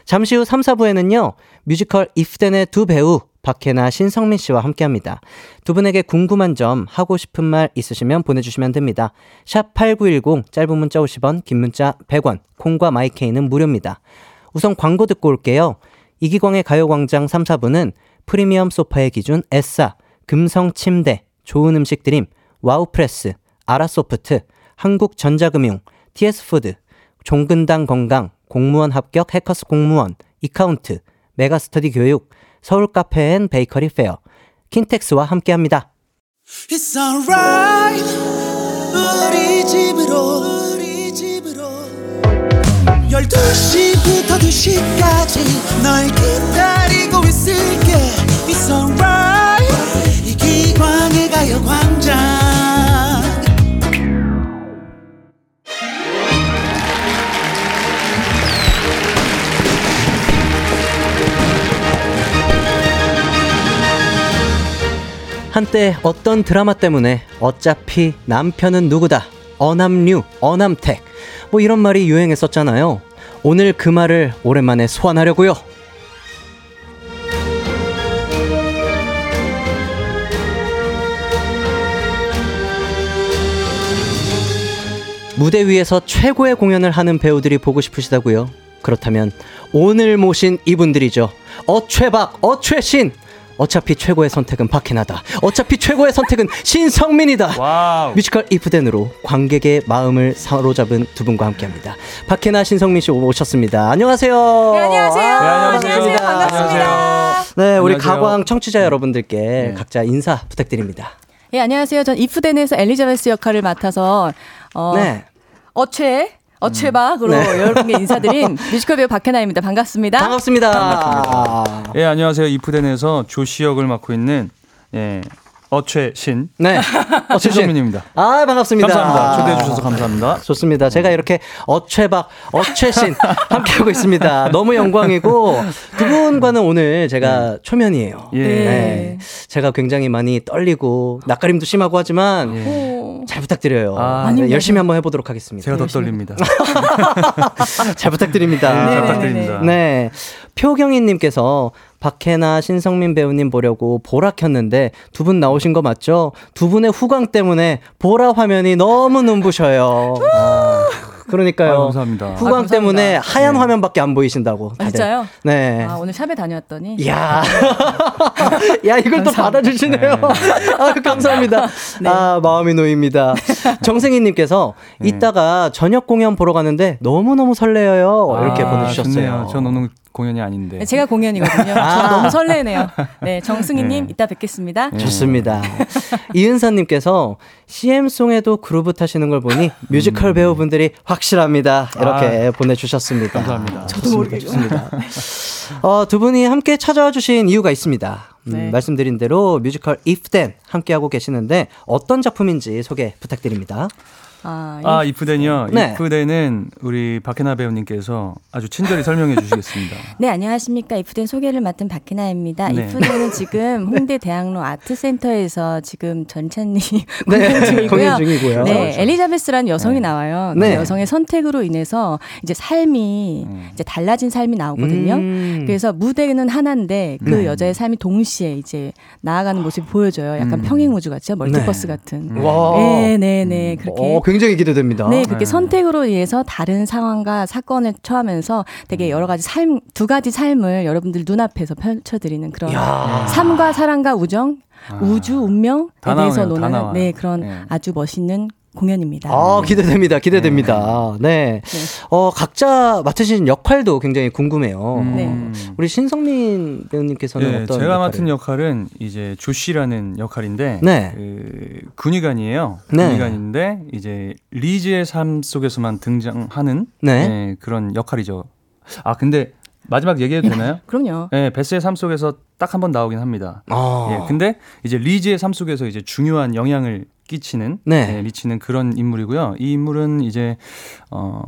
잠시 후 3, 4부에는요, 뮤지컬 이프덴의 두 배우, 박혜나, 신성민 씨와 함께 합니다. 두 분에게 궁금한 점, 하고 싶은 말 있으시면 보내주시면 됩니다. 샵 8910, 짧은 문자 50원, 긴 문자 100원, 콩과 마이케이는 무료입니다. 우선 광고 듣고 올게요. 이기광의 가요광장 3, 4부는 프리미엄 소파의 기준 에싸, 금성 침대, 좋은 음식 드림, 와우프레스, 아라소프트, 한국전자금융, TS푸드, 종근당 건강, 공무원 합격 해커스 공무원, 이카운트, 메가스터디 교육, 서울 카페 앤 베이커리 페어, 킨텍스와 함께합니다. It's alright. 우리 집으로 우리 집으로 12시부터 2시까지 널 기다리고 있을게 It's alright 광의 가요 광장 한때 어떤 드라마 때문에 어차피 남편은 누구다. 어남류, 어남택. 뭐 이런 말이 유행했었잖아요. 오늘 그 말을 오랜만에 소환하려고요. 무대 위에서 최고의 공연을 하는 배우들이 보고 싶으시다고요? 그렇다면 오늘 모신 이분들이죠. 어최박, 어최신, 어차피 최고의 선택은 박혜나다. 어차피 최고의 선택은 신성민이다. 와우. 뮤지컬 이프덴으로 관객의 마음을 사로잡은 두 분과 함께합니다. 박혜나 신성민 씨 오셨습니다. 안녕하세요. 네, 안녕하세요. 네, 안녕하세요. 안녕하세요. 반갑습니다. 네, 우리 안녕하세요. 가광 청취자 여러분들께 네. 각자 인사 부탁드립니다. 예, 안녕하세요. 전 이프덴에서 엘리자베스 역할을 맡아서 어, 네. 어최 어최박으로 네. 여러분께 인사드린 [LAUGHS] 뮤지컬 배우 박혜나입니다. 반갑습니다. 반갑습니다. 반갑습니다. 예, 안녕하세요. 이프덴에서 조시 역을 맡고 있는 예, 어최신. 네. [LAUGHS] 어최신입니다. 아, 반갑습니다. 감사합니다. 초대해 주셔서 감사합니다. 좋습니다. 제가 이렇게 어최박, 어최신 [LAUGHS] 함께하고 있습니다. 너무 영광이고 두 분과는 오늘 제가 네. 초면이에요. 예. 네. 제가 굉장히 많이 떨리고 낯가림도 심하고 하지만 예. 잘 부탁드려요. 아, 네, 열심히 한번 해보도록 하겠습니다. 제가 더 떨립니다. [LAUGHS] 잘 부탁드립니다. 네, 잘 부탁드립니다. 네. 표경희님께서 박해나 신성민 배우님 보려고 보라 켰는데 두 분 나오신 거 맞죠? 두 분의 후광 때문에 보라 화면이 너무 눈부셔요. 아. 그러니까요. 아, 감사합니다. 후광 아, 때문에 하얀 네. 화면밖에 안 보이신다고. 아, 진짜요? 네. 아, 오늘 샵에 다녀왔더니. 야, [LAUGHS] 야 이걸 또 받아주시네요. 네. 아, 감사합니다. 네. 아 마음이 놓입니다. 정승희님께서 네. 이따가 저녁 공연 보러 가는데 너무 너무 설레어요. 이렇게 아, 보내주셨어요. 전 오늘 공연이 아닌데. 네, 제가 공연이거든요. 아. 너무 설레네요. 네, 정승희님 네. 이따 뵙겠습니다. 네. 좋습니다. [LAUGHS] 이은사님께서 CM송에도 그루브 타시는 걸 보니 뮤지컬 음. 배우분들이 확실합니다. 이렇게 아. 보내주셨습니다. 감사합니다. 저도 모르게 좋습니다. 어, 두 분이 함께 찾아와 주신 이유가 있습니다. 음, 네. 말씀드린 대로 뮤지컬 If Then 함께하고 계시는데 어떤 작품인지 소개 부탁드립니다. 아, 아 이프덴이요. 네. 이프덴은 우리 박혜나 배우님께서 아주 친절히 [LAUGHS] 설명해 주시겠습니다. 네, 안녕하십니까. 이프덴 소개를 맡은 박해나입니다. 네. 이프덴은 지금 [LAUGHS] 홍대 대학로 아트센터에서 지금 전찬리 [LAUGHS] 네, 공연 중이고요. 공연 중이고요. 네, 그렇죠. 엘리자베스라는 여성이 네. 나와요. 그 네. 여성의 선택으로 인해서 이제 삶이 음. 이제 달라진 삶이 나오거든요. 음. 그래서 무대는 하나인데 그 네. 여자의 삶이 동시에 이제 나아가는 모습이 보여져요. 약간 음. 평행 우주 같죠? 멀티버스 네. 같은. 와. 네, 네, 네. 그렇게. 어, 굉장히 기대됩니다. 네, 그렇게 네. 선택으로 인해서 다른 상황과 사건을 처하면서 되게 여러 가지 삶, 두 가지 삶을 여러분들 눈앞에서 펼쳐드리는 그런 야. 삶과 사랑과 우정, 아. 우주, 운명에 대해서 논하는 네, 그런 네. 아주 멋있는 공연입니다. 아, 기대됩니다. 기대됩니다. 네. 네. 어, 각자 맡으신 역할도 굉장히 궁금해요. 음. 네. 우리 신성민 배우님께서는 네, 어떤 제가 역할을? 맡은 역할은 이제 조씨라는 역할인데 네. 그 군의관이에요. 네. 군의관인데 이제 리즈의 삶 속에서만 등장하는 네. 네, 그런 역할이죠. 아, 근데 마지막 얘기해도 되나요? [LAUGHS] 그럼요. 네, 베스의 삶 속에서 딱 한 번 나오긴 합니다. 아. 예, 근데 이제 리즈의 삶 속에서 이제 중요한 영향을 끼치는 네. 네, 미치는 그런 인물이고요. 이 인물은 이제 어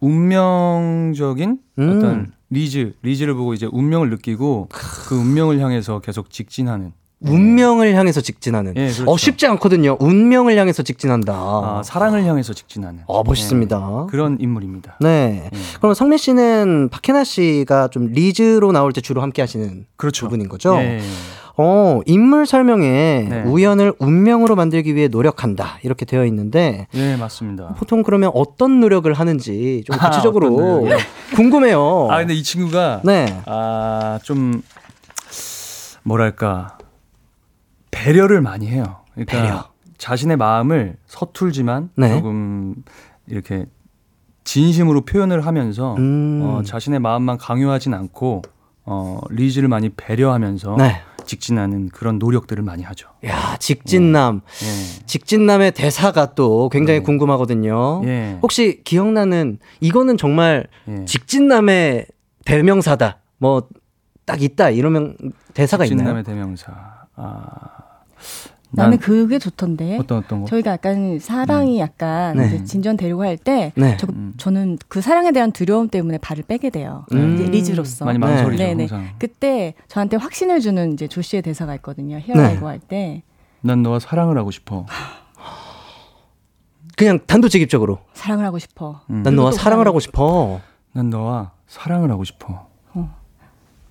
운명적인 음. 어떤 리즈 리즈를 보고 이제 운명을 느끼고 그 운명을 향해서 계속 직진하는 운명을 향해서 직진하는. 네, 그렇죠. 어, 쉽지 않거든요. 운명을 향해서 직진한다. 아, 사랑을 향해서 직진하는. 어, 멋있습니다. 네, 그런 인물입니다. 네. 네. 그럼 성민 씨는 박혜나 씨가 좀 리즈로 나올 때 주로 함께 하시는 그렇죠. 부분인 거죠? 네. 어, 인물 설명에 네. 우연을 운명으로 만들기 위해 노력한다. 이렇게 되어 있는데. 네, 맞습니다. 보통 그러면 어떤 노력을 하는지 좀 아, 구체적으로 아, [LAUGHS] 궁금해요. 아, 근데 이 친구가. 네. 아, 좀, 뭐랄까. 배려를 많이 해요. 그러니까 배려. 자신의 마음을 서툴지만 네. 조금 이렇게 진심으로 표현을 하면서 음. 어, 자신의 마음만 강요하진 않고 어, 리즈를 많이 배려하면서 네. 직진하는 그런 노력들을 많이 하죠. 야, 직진남. 예. 직진남의 대사가 또 굉장히 예. 궁금하거든요. 예. 혹시 기억나는 이거는 정말 예. 직진남의 대명사다. 뭐 딱 있다 이러면 대사가 직진남의 있나요? 직진남의 대명사. 아. 나는 그게 좋던데. 어떤 어떤 거? 저희가 약간 사랑이 음. 약간 네. 진전 되려고 할때 네. 저, 음. 저는 그 사랑에 대한 두려움 때문에 발을 빼게 돼요. 음. 이제 리즈로서. 많이 망설이죠. 네. 네. 네. 그때 저한테 확신을 주는 이제 조씨의 대사가 있거든요. 히어라이고 네. 할 때. 난 너와 사랑을 하고 싶어. [GASPS] 그냥 단도직입적으로. 사랑을 하고 싶어. 음. 난 너와 사랑을 하고 싶어. 난 너와 사랑을 하고 싶어. 어.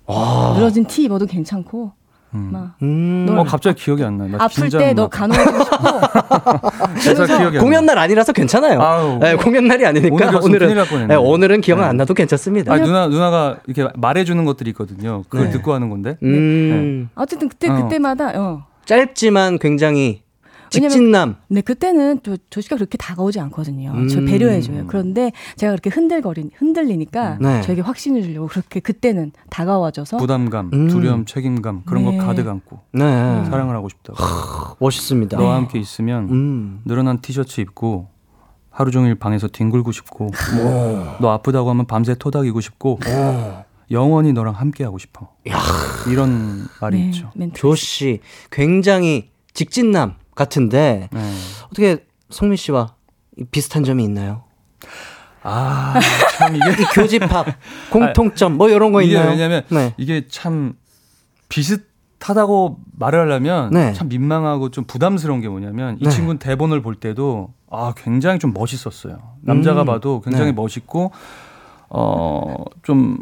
와. 늘어진 티 입어도 괜찮고. 음. 음. 어, 갑자기 기억이 안 나. 나 아플 때 너 간호하고 싶고. [LAUGHS] 그래서 기억이 공연 날 아니라서 괜찮아요. 아유, 네, 공연 날이 아니니까 오늘은 네, 오늘은 기억 네. 안 나도 괜찮습니다. 아, 누나 누나가 이렇게 말해주는 것들이 있거든요. 그걸 네. 듣고 하는 건데. 음. 네. 어쨌든 그때 어. 그때마다 어. 짧지만 굉장히 직진남. 네, 그때는 또 조씨가 그렇게 다가오지 않거든요. 음. 저 배려해줘요. 그런데 제가 그렇게 흔들거리, 흔들리니까 네. 저에게 확신을 주려고 그렇게 그때는 다가와줘서. 부담감, 음. 두려움, 책임감, 그런 네. 거 가득 안고. 네. 사랑을 하고 싶다고. 멋있습니다. 너와 함께 있으면 음. 늘어난 티셔츠 입고 하루 종일 방에서 뒹굴고 싶고 너 아프다고 하면 밤새 토닥이고 싶고 영원히 너랑 함께 하고 싶어. 야. 이런 말이 네, 있죠. 조씨 굉장히 직진남 같은데 네. 어떻게 성민 씨와 비슷한 점이 있나요? 아, 참 이게 교집합 [LAUGHS] 공통점 뭐 이런 거 있나요? 왜냐면 네. 이게 참 비슷하다고 말을 하려면 네. 참 민망하고 좀 부담스러운 게 뭐냐면 이 네. 친구는 대본을 볼 때도 아 굉장히 좀 멋있었어요. 남자가 음. 봐도 굉장히 네. 멋있고 어 좀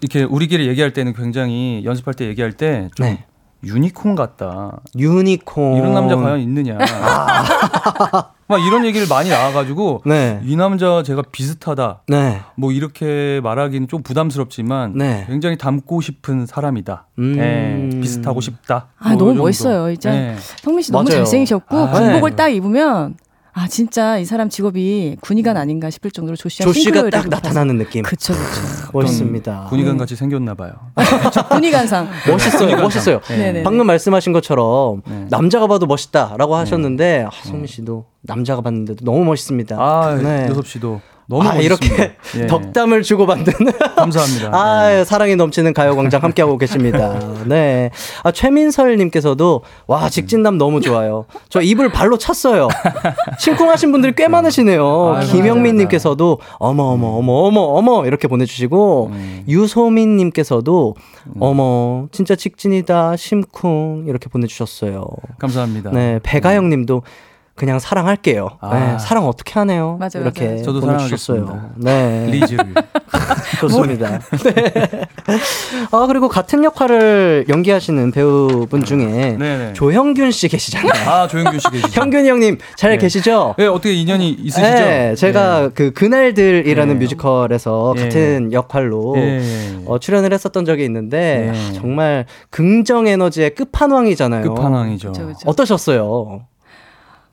이렇게 우리끼리 얘기할 때는 굉장히 연습할 때 얘기할 때좀 네. 유니콘 같다. 유니콘. 이런 남자 과연 있느냐. [LAUGHS] 아. 막 이런 얘기를 많이 나와가지고 네. 이 남자 제가 비슷하다. 네. 뭐 이렇게 말하기는 좀 부담스럽지만 네. 굉장히 닮고 싶은 사람이다. 음. 네. 비슷하고 싶다. 아 뭐 너무 멋있어요. 이제 네. 성민 씨 너무 잘생기셨고 아, 군복을 딱 입으면 아 진짜 이 사람 직업이 군의관 아닌가 싶을 정도로 조 씨가 조 씨가 딱 나타나는 느낌. 그쵸 그쵸. 멋있습니다. 군의관 같이 생겼나 봐요. [LAUGHS] [LAUGHS] 군의관상. 멋있어요, 멋있어요. 네. 방금 말씀하신 것처럼 네. 남자가 봐도 멋있다라고 하셨는데 아, 성민 씨도 남자가 봤는데도 너무 멋있습니다. 아, 네. 요섭 씨도 너무 아, 이렇게 [LAUGHS] 예. 덕담을 주고받는 [LAUGHS] 감사합니다. [LAUGHS] 아 네. 사랑이 넘치는 가요광장 함께하고 계십니다. 네. 아, 최민설님께서도 와 직진남 너무 좋아요. 저 입을 발로 찼어요. 심쿵하신 분들이 꽤 많으시네요. 아, 김영민님께서도 어머 어머 어머 어머 어머 이렇게 보내주시고 음. 유소민님께서도 음. 어머 진짜 직진이다 심쿵 이렇게 보내주셨어요. 감사합니다. 네 배가영님도 그냥 사랑할게요. 아. 네, 사랑 어떻게 하네요. 맞아요, 이렇게 맞아요. 저도 사랑하겠습니다. 네, [LAUGHS] 리즈를 [LAUGHS] 좋습니다. [LAUGHS] 네. 아 그리고 같은 역할을 연기하시는 배우분 중에 네네. 조형균 씨 계시잖아요. 아 조형균 씨 계시죠. 형균이 형님 잘 네. 계시죠? 네 어떻게 인연이 있으시죠? 네, 제가 네. 그 그날들이라는 네. 뮤지컬에서 예. 같은 역할로 예. 어, 출연을 했었던 적이 있는데 네. 정말 긍정 에너지의 끝판왕이잖아요. 끝판왕이죠. 그쵸, 그쵸. 어떠셨어요?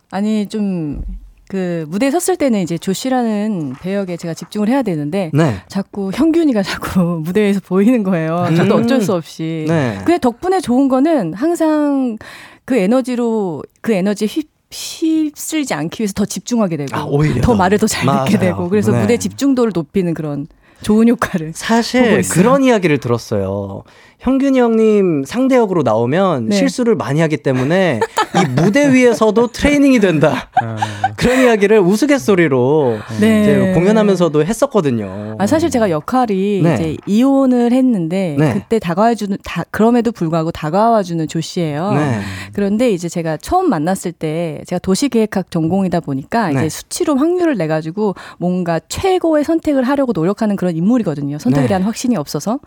아니 좀 그 무대에 섰을 때는 이제 조 씨라는 배역에 제가 집중을 해야 되는데 네. 자꾸 형균이가 자꾸 [LAUGHS] 무대에서 보이는 거예요. 저도 음. 어쩔 수 없이. 네. 근데 덕분에 좋은 거는 항상 그 에너지로 그 에너지에 휩 휩쓸지 않기 위해서 더 집중하게 되고 아, 더 말을 더 잘 듣게 되고 그래서 네. 무대 집중도를 높이는 그런 좋은 효과를 사실 그런 이야기를 들었어요. 형균이 형님 상대역으로 나오면 네. 실수를 많이 하기 때문에 이 무대 위에서도 [LAUGHS] 트레이닝이 된다. 아. 그런 이야기를 우스갯소리로 네. 이제 공연하면서도 했었거든요. 아, 사실 제가 역할이 네. 이제 이혼을 했는데 네. 그때 다가와주는 다 그럼에도 불구하고 다가와주는 조 씨예요. 네. 그런데 이제 제가 처음 만났을 때 제가 도시계획학 전공이다 보니까 이제 네. 수치로 확률을 내 가지고 뭔가 최고의 선택을 하려고 노력하는 그런 인물이거든요. 선택에 대한 확신이 없어서.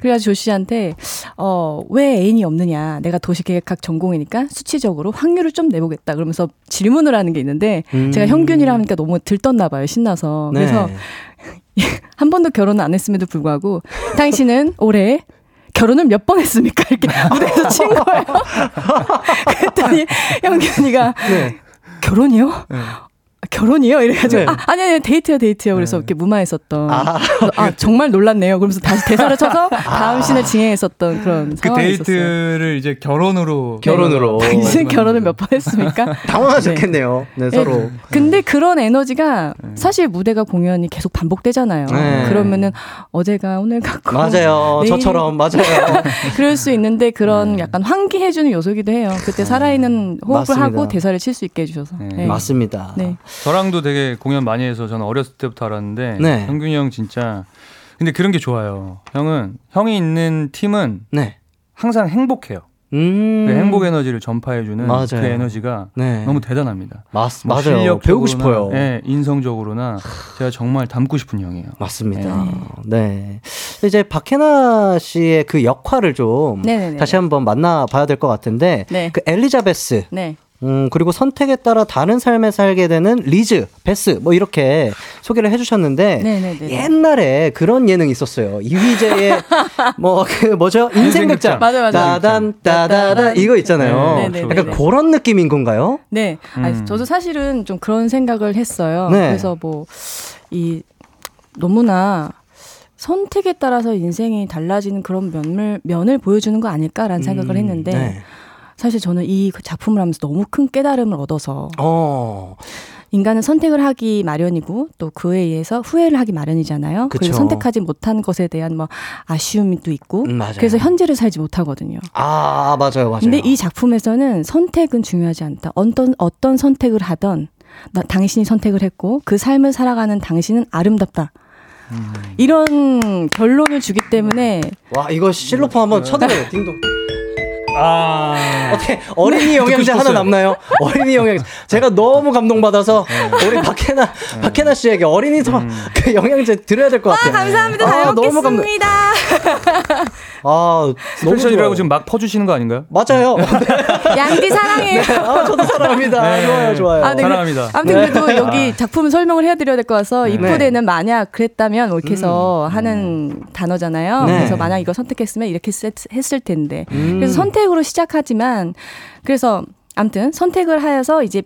그래가지고 조 씨한테 어, 왜 애인이 없느냐. 내가 도시계획학 전공이니까 수치적으로 확률을 좀 내보겠다. 그러면서 질문을 하는 게 있는데 음. 제가 형균이라 하니까 너무 들떴나 봐요. 신나서. 네. 그래서 [LAUGHS] 한 번도 결혼을 안 했음에도 불구하고 당신은 올해 결혼을 몇 번 했습니까? 이렇게 [LAUGHS] 무대에서 친 거예요. [LAUGHS] 그랬더니 형균이가 네. 결혼이요? 네. 결혼이요? 이래가지고 네. 아, 아니 아니 데이트요 데이트요. 그래서 네. 이렇게 무마했었던. 아, 아 정말 놀랐네요. 그러면서 다시 대사를 쳐서 [LAUGHS] 다음 아. 씬을 진행했었던 그런 그 상황이 데이트를 있었어요. 이제 결혼으로 결혼으로. 네. 당신 결혼을 몇 번 했습니까? [LAUGHS] 당황하셨겠네요. 네, 네 서로. 근데 그런 에너지가 네. 사실 무대가 공연이 계속 반복되잖아요. 네. 그러면은 어제가 오늘 같고 맞아요. 내일... 저처럼 맞아요. [LAUGHS] 그럴 수 있는데 그런 약간 환기해주는 요소기도 해요. 그때 살아있는 호흡을 맞습니다. 하고 대사를 칠 수 있게 해주셔서. 맞습니다. 네. 저랑도 되게 공연 많이 해서 저는 어렸을 때부터 알았는데 네. 형균이 형 진짜 근데 그런 게 좋아요. 형은 형이 있는 팀은 네. 항상 행복해요. 음~ 그 행복 에너지를 전파해주는 맞아요. 그 에너지가 네. 너무 대단합니다. 맞, 뭐 맞아요. 배우고 싶어요. 네, 인성적으로나 제가 정말 닮고 싶은 형이에요. 맞습니다. 네. 네. 이제 박해나 씨의 그 역할을 좀 네네네. 다시 한번 만나봐야 될 것 같은데 네. 그 엘리자베스 네. 음, 그리고 선택에 따라 다른 삶을 살게 되는 리즈, 베스, 뭐 이렇게 소개를 해주셨는데, 네네네. 옛날에 그런 예능이 있었어요. 이휘재의, [LAUGHS] 뭐, 그, 뭐죠? 인생극장. 맞아, 맞아. 따단, 따다다, 이거 있잖아요. 네네네. 약간 그런 느낌인 건가요? 네. 음. 아니, 저도 사실은 좀 그런 생각을 했어요. 네. 그래서 뭐, 이, 너무나 선택에 따라서 인생이 달라지는 그런 면을, 면을 보여주는 거 아닐까라는 음, 생각을 했는데, 네. 사실 저는 이 작품을 하면서 너무 큰 깨달음을 얻어서 어. 인간은 선택을 하기 마련이고 또 그에 의해서 후회를 하기 마련이잖아요. 그쵸. 그리고 선택하지 못한 것에 대한 뭐 아쉬움도 있고 음, 그래서 현재를 살지 못하거든요. 아 맞아요, 맞아요. 근데 이 작품에서는 선택은 중요하지 않다. 어떤 어떤 선택을 하던 나, 당신이 선택을 했고 그 삶을 살아가는 당신은 아름답다. 음. 이런 결론을 주기 때문에 와 이거 실로폰 한번 쳐드려요 딩동. 아. 어떻게 어린이 영양제 하나 남나요? 어린이 영양제. 제가 너무 감동받아서 네. 우리 박해나 네. 박해나 씨에게 어린이 음. 그 영양제 드려야 될 것 같아요. 아, 감사합니다. 잘 아, 먹겠습니다. 너무 감동. [LAUGHS] 아, 스페셜이라고 지금 막 퍼주시는 거 아닌가요? 맞아요. [LAUGHS] 양디 사랑해요. 네. 아, 저도 사랑합니다. 네. 좋아요, 좋아요. 아, 네, 사랑합니다. 아무튼 그래도 네. 여기 작품 설명을 해드려야 될 것 같아서 이 부대는 만약 그랬다면 이렇게 해서 음. 하는 단어잖아요. 네. 그래서 만약 이거 선택했으면 이렇게 했을 텐데. 음. 그래서 선택으로 시작하지만 그래서 아무튼 선택을 하여서 이제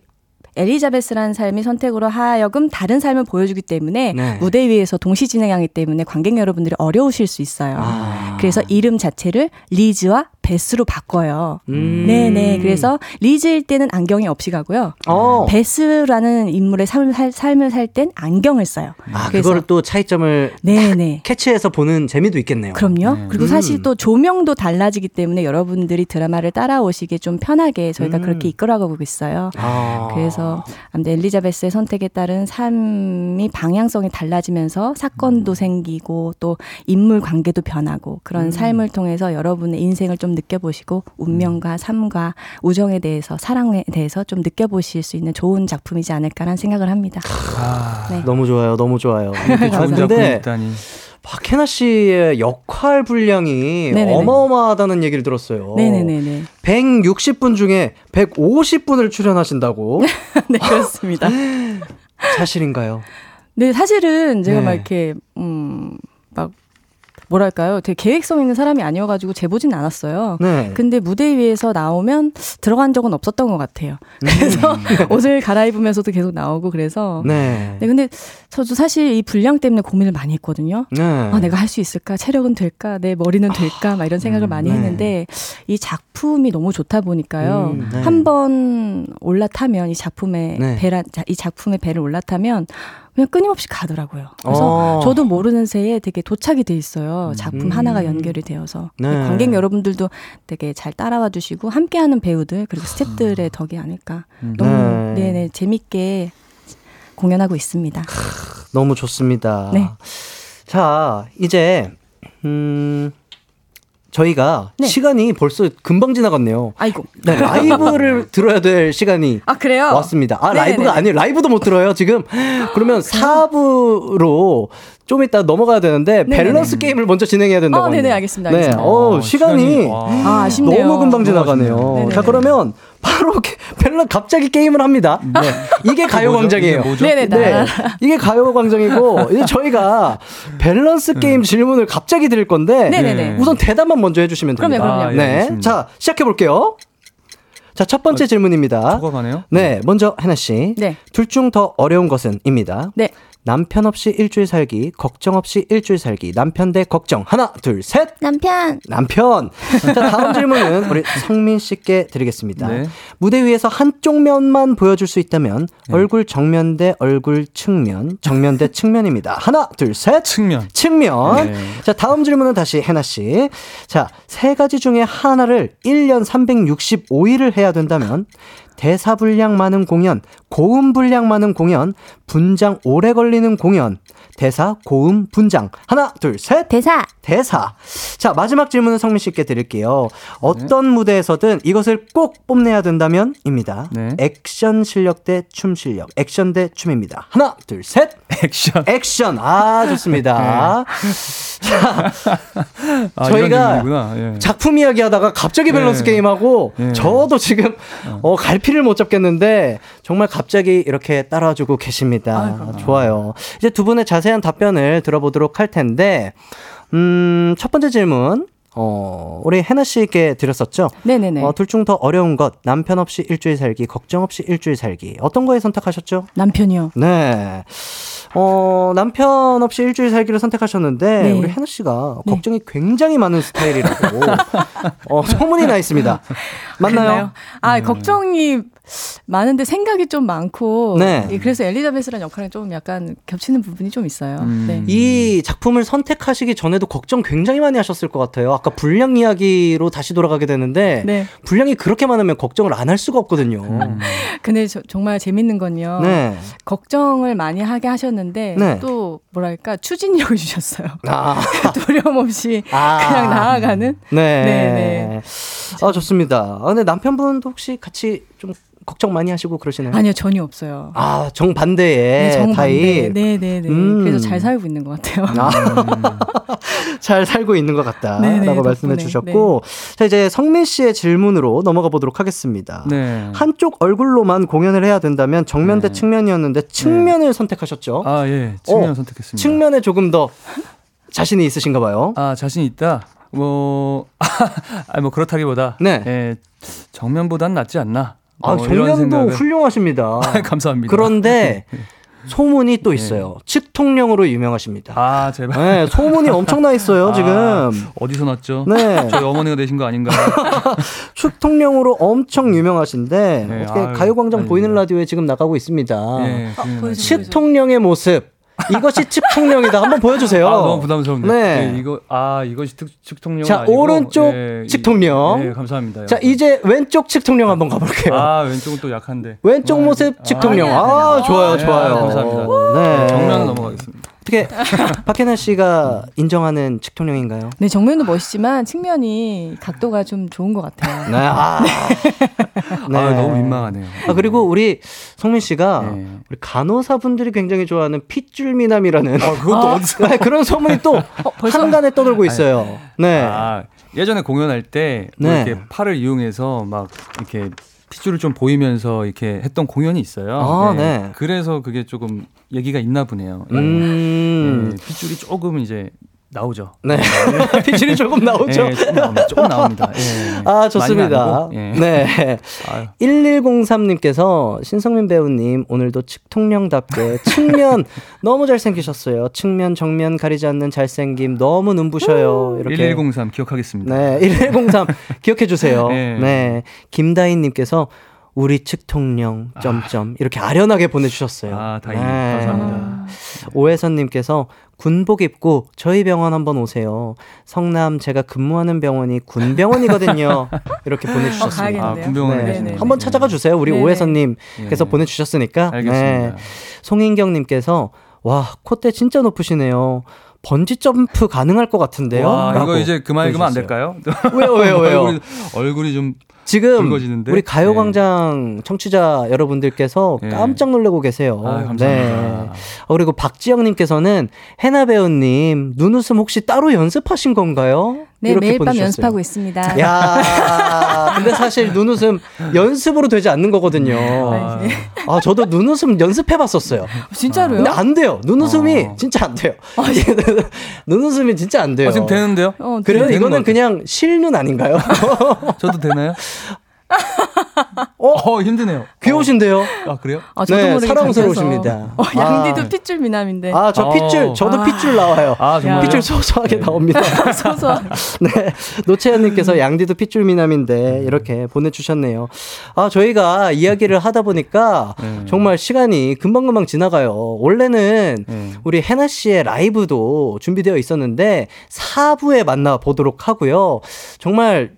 엘리자베스라는 삶이 선택으로 하여금 다른 삶을 보여주기 때문에 네. 무대 위에서 동시 진행하기 때문에 관객 여러분들이 어려우실 수 있어요. 아. 그래서 이름 자체를 리즈와 베스로 바꿔요. 음. 네네. 그래서 리즈일 때는 안경이 없이 가고요. 어. 베스라는 인물의 삶을 살, 삶을 살 땐 안경을 써요. 아, 그거를 또 차이점을 네네. 캐치해서 보는 재미도 있겠네요. 그럼요. 네. 그리고 사실 음. 또 조명도 달라지기 때문에 여러분들이 드라마를 따라오시기에 좀 편하게 저희가 음. 그렇게 이끌어가고 있어요. 아. 그래서 아무튼 엘리자베스의 선택에 따른 삶이 방향성이 달라지면서 사건도 음. 생기고 또 인물 관계도 변하고 그런 음. 삶을 통해서 여러분의 인생을 좀 느껴보시고 운명과 음. 삶과 우정에 대해서 사랑에 대해서 좀 느껴보실 수 있는 좋은 작품이지 않을까라는 생각을 합니다. 아, 네. 너무 좋아요, 너무 좋아요. 근데 [LAUGHS] 박해나 씨의 역할 분량이 네네네. 어마어마하다는 얘기를 들었어요. 네네네. 160분 중에 150분을 출연하신다고? [LAUGHS] 네, 그렇습니다. 사실인가요? 네, 사실은 제가 네. 막 이렇게, 음, 막 뭐랄까요? 되게 계획성 있는 사람이 아니어가지고 재보진 않았어요. 네. 근데 무대 위에서 나오면 들어간 적은 없었던 것 같아요. 그래서 음. [LAUGHS] 옷을 갈아입으면서도 계속 나오고 그래서. 네. 네. 근데 저도 사실 이 분량 때문에 고민을 많이 했거든요. 네. 아, 내가 할 수 있을까? 체력은 될까? 내 머리는 될까? 막 이런 생각을 음, 많이 네. 했는데 이 작품이 너무 좋다 보니까요. 음, 네. 한번 올라타면 이 작품의 네. 배란, 이 작품의 배를 올라타면 그냥 끊임없이 가더라고요. 그래서 어. 저도 모르는 새에 되게 도착이 돼 있어요. 작품 음. 하나가 연결이 되어서 네. 관객 여러분들도 되게 잘 따라와 주시고 함께하는 배우들 그리고 스태프들의 덕이 아닐까. 음. 너무 네. 네네 재밌게 공연하고 있습니다. 너무 좋습니다. 네. 자 이제 음. 저희가 네. 시간이 벌써 금방 지나갔네요. 아이고. 네, 라이브를 [LAUGHS] 들어야 될 시간이 아, 그래요? 왔습니다. 아, 네네네. 라이브가 아니에요. 라이브도 못 들어요, 지금. 그러면 4부로 좀 이따 넘어가야 되는데 네네네. 밸런스 게임을 먼저 진행해야 된다고. 어, 네네, 알겠습니다. 네. 알겠습니다. 어, 시간이, 시간이 아. 너무 금방 지나가네요. 자, 그러면 바로 밸런 갑자기 게임을 합니다. 네. 이게 가요광장이에요. 네네. 네. 이게 가요광장이고 이제 저희가 밸런스 네. 게임 질문을 갑자기 드릴 건데 네네네. 우선 대답만 먼저 해주시면 됩니다. 그럼요, 그럼요. 네. 아, 자, 시작해 볼게요. 자, 첫 번째 어, 질문입니다. 가네요? 네, 먼저 하나 씨. 네. 둘 중 더 어려운 것은입니다. 네. 남편 없이 일주일 살기, 걱정 없이 일주일 살기, 남편 대 걱정. 하나, 둘, 셋. 남편. 남편. 자, 다음 질문은 우리 성민 씨께 드리겠습니다. 네. 무대 위에서 한쪽 면만 보여줄 수 있다면 네. 얼굴 정면 대 얼굴 측면, 정면 대 측면입니다. 하나, 둘, 셋. 측면. 측면. 네. 자, 다음 질문은 다시 해나 씨. 자, 세 가지 중에 하나를 1년 365일을 해야 된다면 대사 분량 많은 공연, 고음 분량 많은 공연, 분장 오래 걸리는 공연, 대사, 고음, 분장. 하나, 둘, 셋. 대사. 대사. 자, 마지막 질문은 성민 씨께 드릴게요. 어떤 네. 무대에서든 이것을 꼭 뽐내야 된다면 입니다. 네. 액션 실력 대 춤 실력. 액션 대 춤입니다. 하나, 둘, 셋. 액션. 액션. 아, 좋습니다. [LAUGHS] 네. 자, 아, 저희가 예. 작품 이야기 하다가 갑자기 밸런스 네. 게임하고 예. 저도 지금 어. 어, 갈피 를 못 잡겠는데 정말 갑자기 이렇게 따라주고 계십니다. 아이고. 좋아요. 이제 두 분의 자세한 답변을 들어보도록 할 텐데, 음, 첫 번째 질문. 어, 우리 해나 씨께 드렸었죠? 네네네. 어, 둘 중 더 어려운 것, 남편 없이 일주일 살기, 걱정 없이 일주일 살기. 어떤 거에 선택하셨죠? 남편이요. 네. 어, 남편 없이 일주일 살기를 선택하셨는데, 네. 우리 해나 씨가 네. 걱정이 굉장히 많은 스타일이라고, [LAUGHS] 어, 소문이 나 있습니다. 맞나요? 그러나요? 아, 음. 걱정이 많은데 생각이 좀 많고 네. 예, 그래서 엘리자베스라는 역할이 좀 약간 겹치는 부분이 좀 있어요. 음. 네. 이 작품을 선택하시기 전에도 걱정 굉장히 많이 하셨을 것 같아요. 아까 분량 이야기로 다시 돌아가게 되는데 네. 분량이 그렇게 많으면 걱정을 안 할 수가 없거든요. 음. 근데 저, 정말 재밌는 건요. 네. 걱정을 많이 하게 하셨는데 네. 또 뭐랄까 추진력을 주셨어요. 아. [LAUGHS] 두려움 없이 아. 그냥 나아가는. 네. 네. 네. 아 좋습니다. 아, 근데 남편분도 혹시 같이 좀 걱정 많이 하시고 그러시나요? 아니요, 전혀 없어요. 아, 정반대의 네, 정반대. 타입. 네, 네, 네. 음. 그래서 잘 살고 있는 것 같아요. 아. [LAUGHS] 잘 살고 있는 것 같다라고 네, 네, 말씀해 주셨고. 네. 자, 이제 성민 씨의 질문으로 넘어가 보도록 하겠습니다. 네. 한쪽 얼굴로만 공연을 해야 된다면 정면 대 측면이었는데 측면을 선택하셨죠? 아, 예. 측면 어, 선택했습니다. 측면에 조금 더 자신이 있으신가 봐요. 아, 자신 있다. 뭐, [LAUGHS] 아, 뭐 그렇다기보다 네. 예, 정면보단 낫지 않나. 아, 뭐 정면도 훌륭하십니다. [LAUGHS] 아, 감사합니다. 그런데 [LAUGHS] 네. 소문이 또 네. 있어요. 네. 측통령으로 유명하십니다. 아, 제발. 네, 소문이 엄청나 있어요, [LAUGHS] 아, 지금. 어디서 났죠? 네. 저희 어머니가 내신 거 아닌가요? 측통령으로 엄청 유명하신데, 네, 가요광장 보이는 라디오에 지금 나가고 있습니다. 네, 아, 측통령의 모습. 이것이 측통령이다. 한번 보여주세요. 아, 너무 부담스럽네요. 네. 네. 이거 아 이것이 측통령. 자 아니고, 오른쪽 예, 측통령. 네, 감사합니다. 자 이제 왼쪽 측통령 한번 가볼게요. 아 왼쪽은 또 약한데. 왼쪽 모습 아, 측통령. 아, 아 좋아요, 네, 좋아요. 감사합니다. 네. 정면 넘어가겠습니다. 어떻게 [LAUGHS] 박혜나 씨가 인정하는 측통령인가요? 네, 정면도 멋있지만 측면이 각도가 좀 좋은 것 같아요. [LAUGHS] 네, 아, 네. [LAUGHS] 아, 너무 민망하네요. 아 그리고 우리 성민 씨가 네. 우리 간호사분들이 굉장히 좋아하는 핏줄 미남이라는 아, 그것도 아, 어디서 네, 그런 소문이 또 어, 한간에 떠돌고 있어요. 네. 아, 예전에 공연할 때뭐 네. 이렇게 팔을 이용해서 막 이렇게 핏줄을 좀 보이면서 이렇게 했던 공연이 있어요. 아, 네. 네. 그래서 그게 조금 얘기가 있나 보네요. 예. 음. 네. 핏줄이 조금 이제 나오죠. 네. [LAUGHS] 핏줄이 조금 나오죠. 네, 조금 나옵니다. 조금 나옵니다. 네. 아, 좋습니다. 네. 네. 1103님께서 신성민 배우님 오늘도 측통령답게 측면 [LAUGHS] 너무 잘생기셨어요. 측면 정면 가리지 않는 잘생김 너무 눈부셔요. 이렇게 1103 기억하겠습니다. 네. 1103 기억해 주세요. [LAUGHS] 네. 네. 김다인 님께서 우리 측 통령 점점 아. 이렇게 아련하게 보내주셨어요. 아 다행히 네. 감사합니다. 오혜선님께서 군복 입고 저희 병원 한번 오세요. 성남 제가 근무하는 병원이 군병원이거든요. [LAUGHS] 이렇게 보내주셨습니다. 어, 아, 군병원에 네. 네. 한번 찾아가 주세요. 우리 오혜선님께서 네. 보내주셨으니까. 알겠습니다. 네. 송인경님께서 와 콧대 진짜 높으시네요. 번지 점프 가능할 것 같은데요. 와, 이거 이제 그만 읽으면 안 될까요? 왜요, 왜요, [LAUGHS] 왜요? 얼굴이, 얼굴이 좀 지금 붉어지는데? 우리 가요광장 네. 청취자 여러분들께서 네. 깜짝 놀라고 계세요. 아, 감사합니다. 네. 어, 그리고 박지영님께서는 해나 배우님 눈웃음 혹시 따로 연습하신 건가요? 네, 매일 밤 연습하고 있습니다. 야, 근데 사실 눈웃음 연습으로 되지 않는 거거든요. 아, 네. 아 저도 눈웃음 연습해봤었어요. 진짜로요? 근데 안 돼요. 눈웃음이 아. 진짜 안 돼요. 아, 네. [LAUGHS] 눈웃음이 진짜 안 돼요. 아, 지금 되는데요? 어, 그래요? 이거는 그냥 실눈 아닌가요? 저도 되나요? [LAUGHS] 어? 어, 힘드네요. 귀여우신데요? 아, 그래요? 아, 저도 네, 사랑스러우십니다. 어, 양디도 아. 핏줄 미남인데. 아, 저 핏줄, 저도 아. 핏줄 나와요. 아, 정말 핏줄 소소하게 네. 나옵니다. [LAUGHS] 소소. [LAUGHS] 네. 노채연님께서 양디도 핏줄 미남인데 이렇게 보내주셨네요. 아, 저희가 이야기를 하다 보니까 네. 정말 시간이 금방금방 지나가요. 원래는 네. 우리 해나 씨의 라이브도 준비되어 있었는데 4부에 만나 보도록 하고요. 정말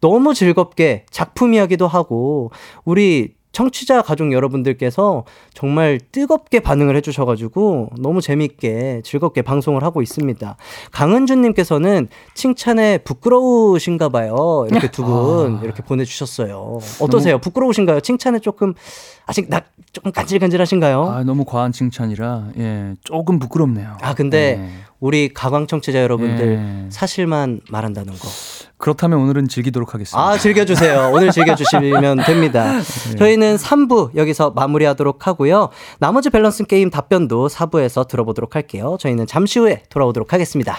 너무 즐겁게 작품 이야기도 하고 우리 청취자 가족 여러분들께서 정말 뜨겁게 반응을 해주셔가지고 너무 재밌게 즐겁게 방송을 하고 있습니다. 강은주님께서는 칭찬에 부끄러우신가 봐요. 이렇게 두분 아. 이렇게 보내주셨어요. 어떠세요? 부끄러우신가요? 칭찬에 조금 아직 나 조금 간질간질하신가요? 아 너무 과한 칭찬이라 예 조금 부끄럽네요. 아 근데 네. 우리 가광 청취자 여러분들 네. 사실만 말한다는 거. 그렇다면 오늘은 즐기도록 하겠습니다. 아, 즐겨주세요. 오늘 즐겨주시면 됩니다. [LAUGHS] 네. 저희는 3부 여기서 마무리하도록 하고요. 나머지 밸런스 게임 답변도 4부에서 들어보도록 할게요. 저희는 잠시 후에 돌아오도록 하겠습니다.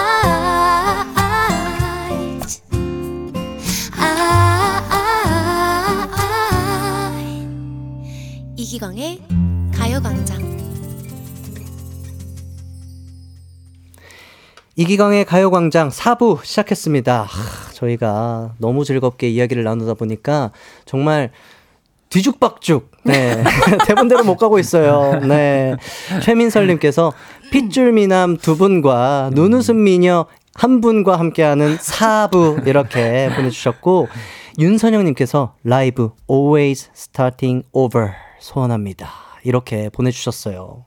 이기광의 가요광장 이기광의 가요광장 4부 시작했습니다. 하, 저희가 너무 즐겁게 이야기를 나누다 보니까 정말 뒤죽박죽. 네. [LAUGHS] 대본대로 못 가고 있어요. 네. 최민설님께서 핏줄 미남 두 분과 눈웃음 미녀 한 분과 함께하는 4부 이렇게 보내주셨고, 윤선영님께서 라이브 always starting over 소원합니다. 이렇게 보내주셨어요.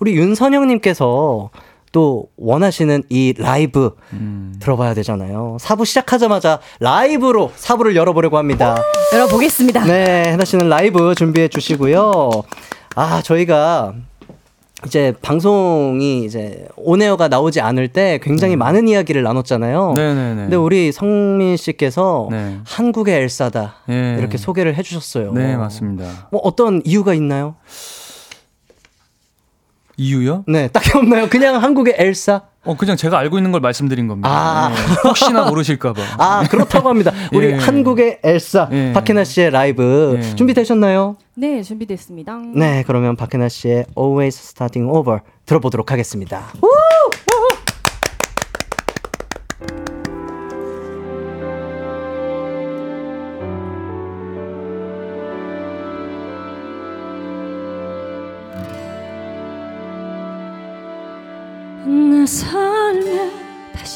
우리 윤선영님께서 또 원하시는 이 라이브 음. 들어봐야 되잖아요. 4부 시작하자마자 라이브로 4부를 열어보려고 합니다. 열어보겠습니다. 네, 해나 씨는 라이브 준비해 주시고요. 아, 저희가 이제 방송이 이제 온에어가 나오지 않을 때 굉장히 네. 많은 이야기를 나눴잖아요. 네네네. 근데 우리 성민 씨께서 네. 한국의 엘사다 네. 이렇게 소개를 해주셨어요. 네, 맞습니다. 뭐 어떤 이유가 있나요? 이유요? 네, 딱히 없나요? 그냥 한국의 엘사? 어, 그냥 제가 알고 있는 걸 말씀드린 겁니다. 아. 네. 혹시나 모르실까봐. 아, 그렇다고 합니다. [LAUGHS] 우리 예. 한국의 엘사, 예. 박혜나 씨의 라이브 예. 준비되셨나요? 네, 준비됐습니다. 네, 그러면 박혜나 씨의 Always Starting Over 들어보도록 하겠습니다. 우!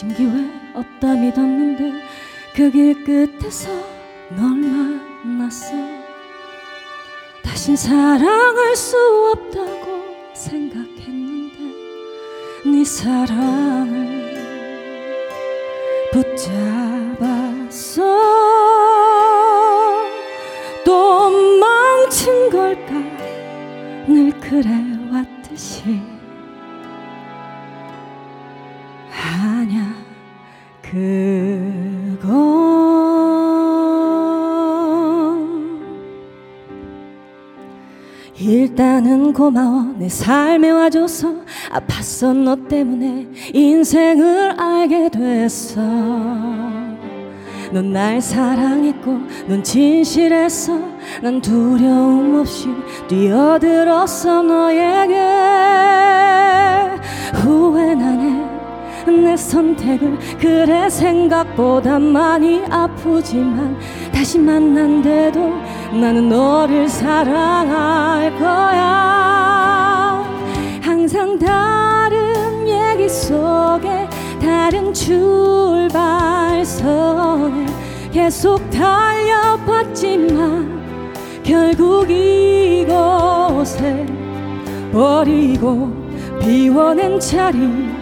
다신 기회 없다 믿었는데 그 길 끝에서 널 만났어. 다신 사랑할 수 없다고 생각했는데 네 사랑을 붙잡았어. 또 망친 걸까? 늘 그래왔듯이 그건 일단은 고마워. 내 삶에 와줘서 아팠어. 너 때문에 인생을 알게 됐어. 넌 날 사랑했고 넌 진실했어. 난 두려움 없이 뛰어들었어 너에게 내 선택을 그래 생각보다 많이 아프지만 다시 만난데도 나는 너를 사랑할 거야. 항상 다른 얘기 속에 다른 출발선에 계속 달려봤지만 결국 이곳에 버리고 비워낸 자리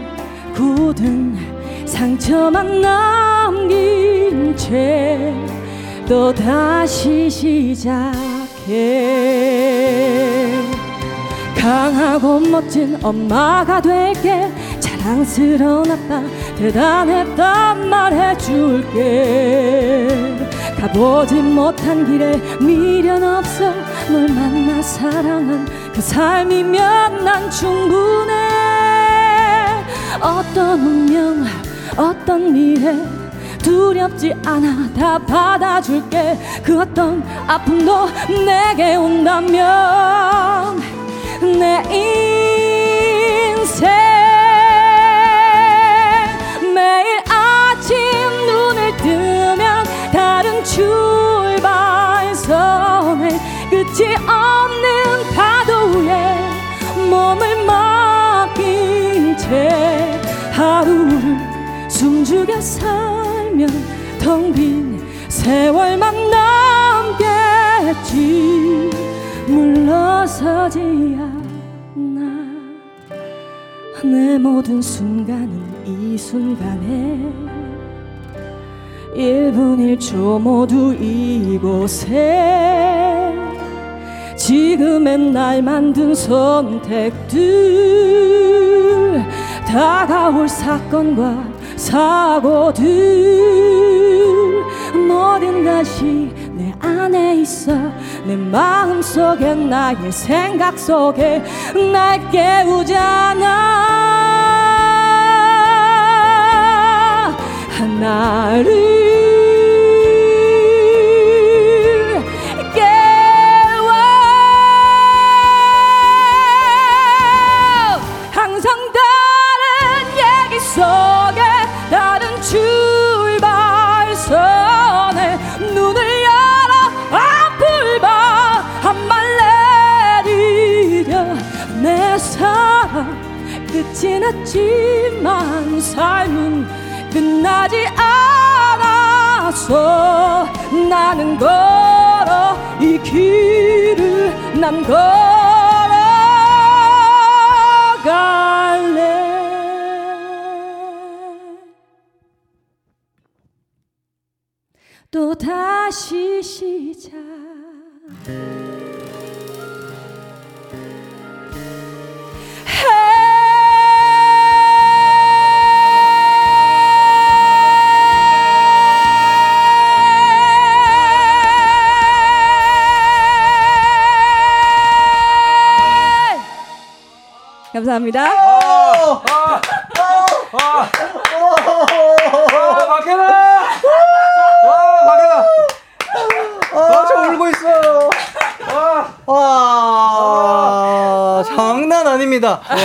굳은 상처만 남긴 채 또 다시 시작해. 강하고 멋진 엄마가 될게. 자랑스러운 아빠 대단했단 말 해줄게. 가보지 못한 길에 미련 없어. 널 만나 사랑한 그 삶이면 난 충분해 어떤 운명 어떤 미래 두렵지 않아 다 받아줄게. 그 어떤 아픔도 내게 온다면 내 인생 매일 아침 눈을 뜨면 다른 출발선에 끝이 없는 파도 위에 몸을 맡긴 채 하루를 숨죽여 살면 텅 빈 세월만 남겠지. 물러서지 않아. 내 모든 순간은 이 순간에 1분 1초 모두 이곳에 지금의 날 만든 선택들 다가올 사건과 사고들. 모든 것이 내 안에 있어. 내 마음 속에 나의 생각 속에 날 깨우잖아. 하나를 끝이 났지만 삶은 끝나지 않았어 나는 걸어 이 길을 난 걸어갈래. 또 다시 시작 감사합니다. 아, 아, 아, 박현아! 아, 박현아! 아, 저 울고 있어요. 와, 와 장난 아닙니다. 와,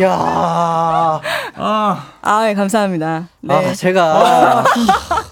야. 아, 아, 예, 감사합니다. 네. 아, 제가 아.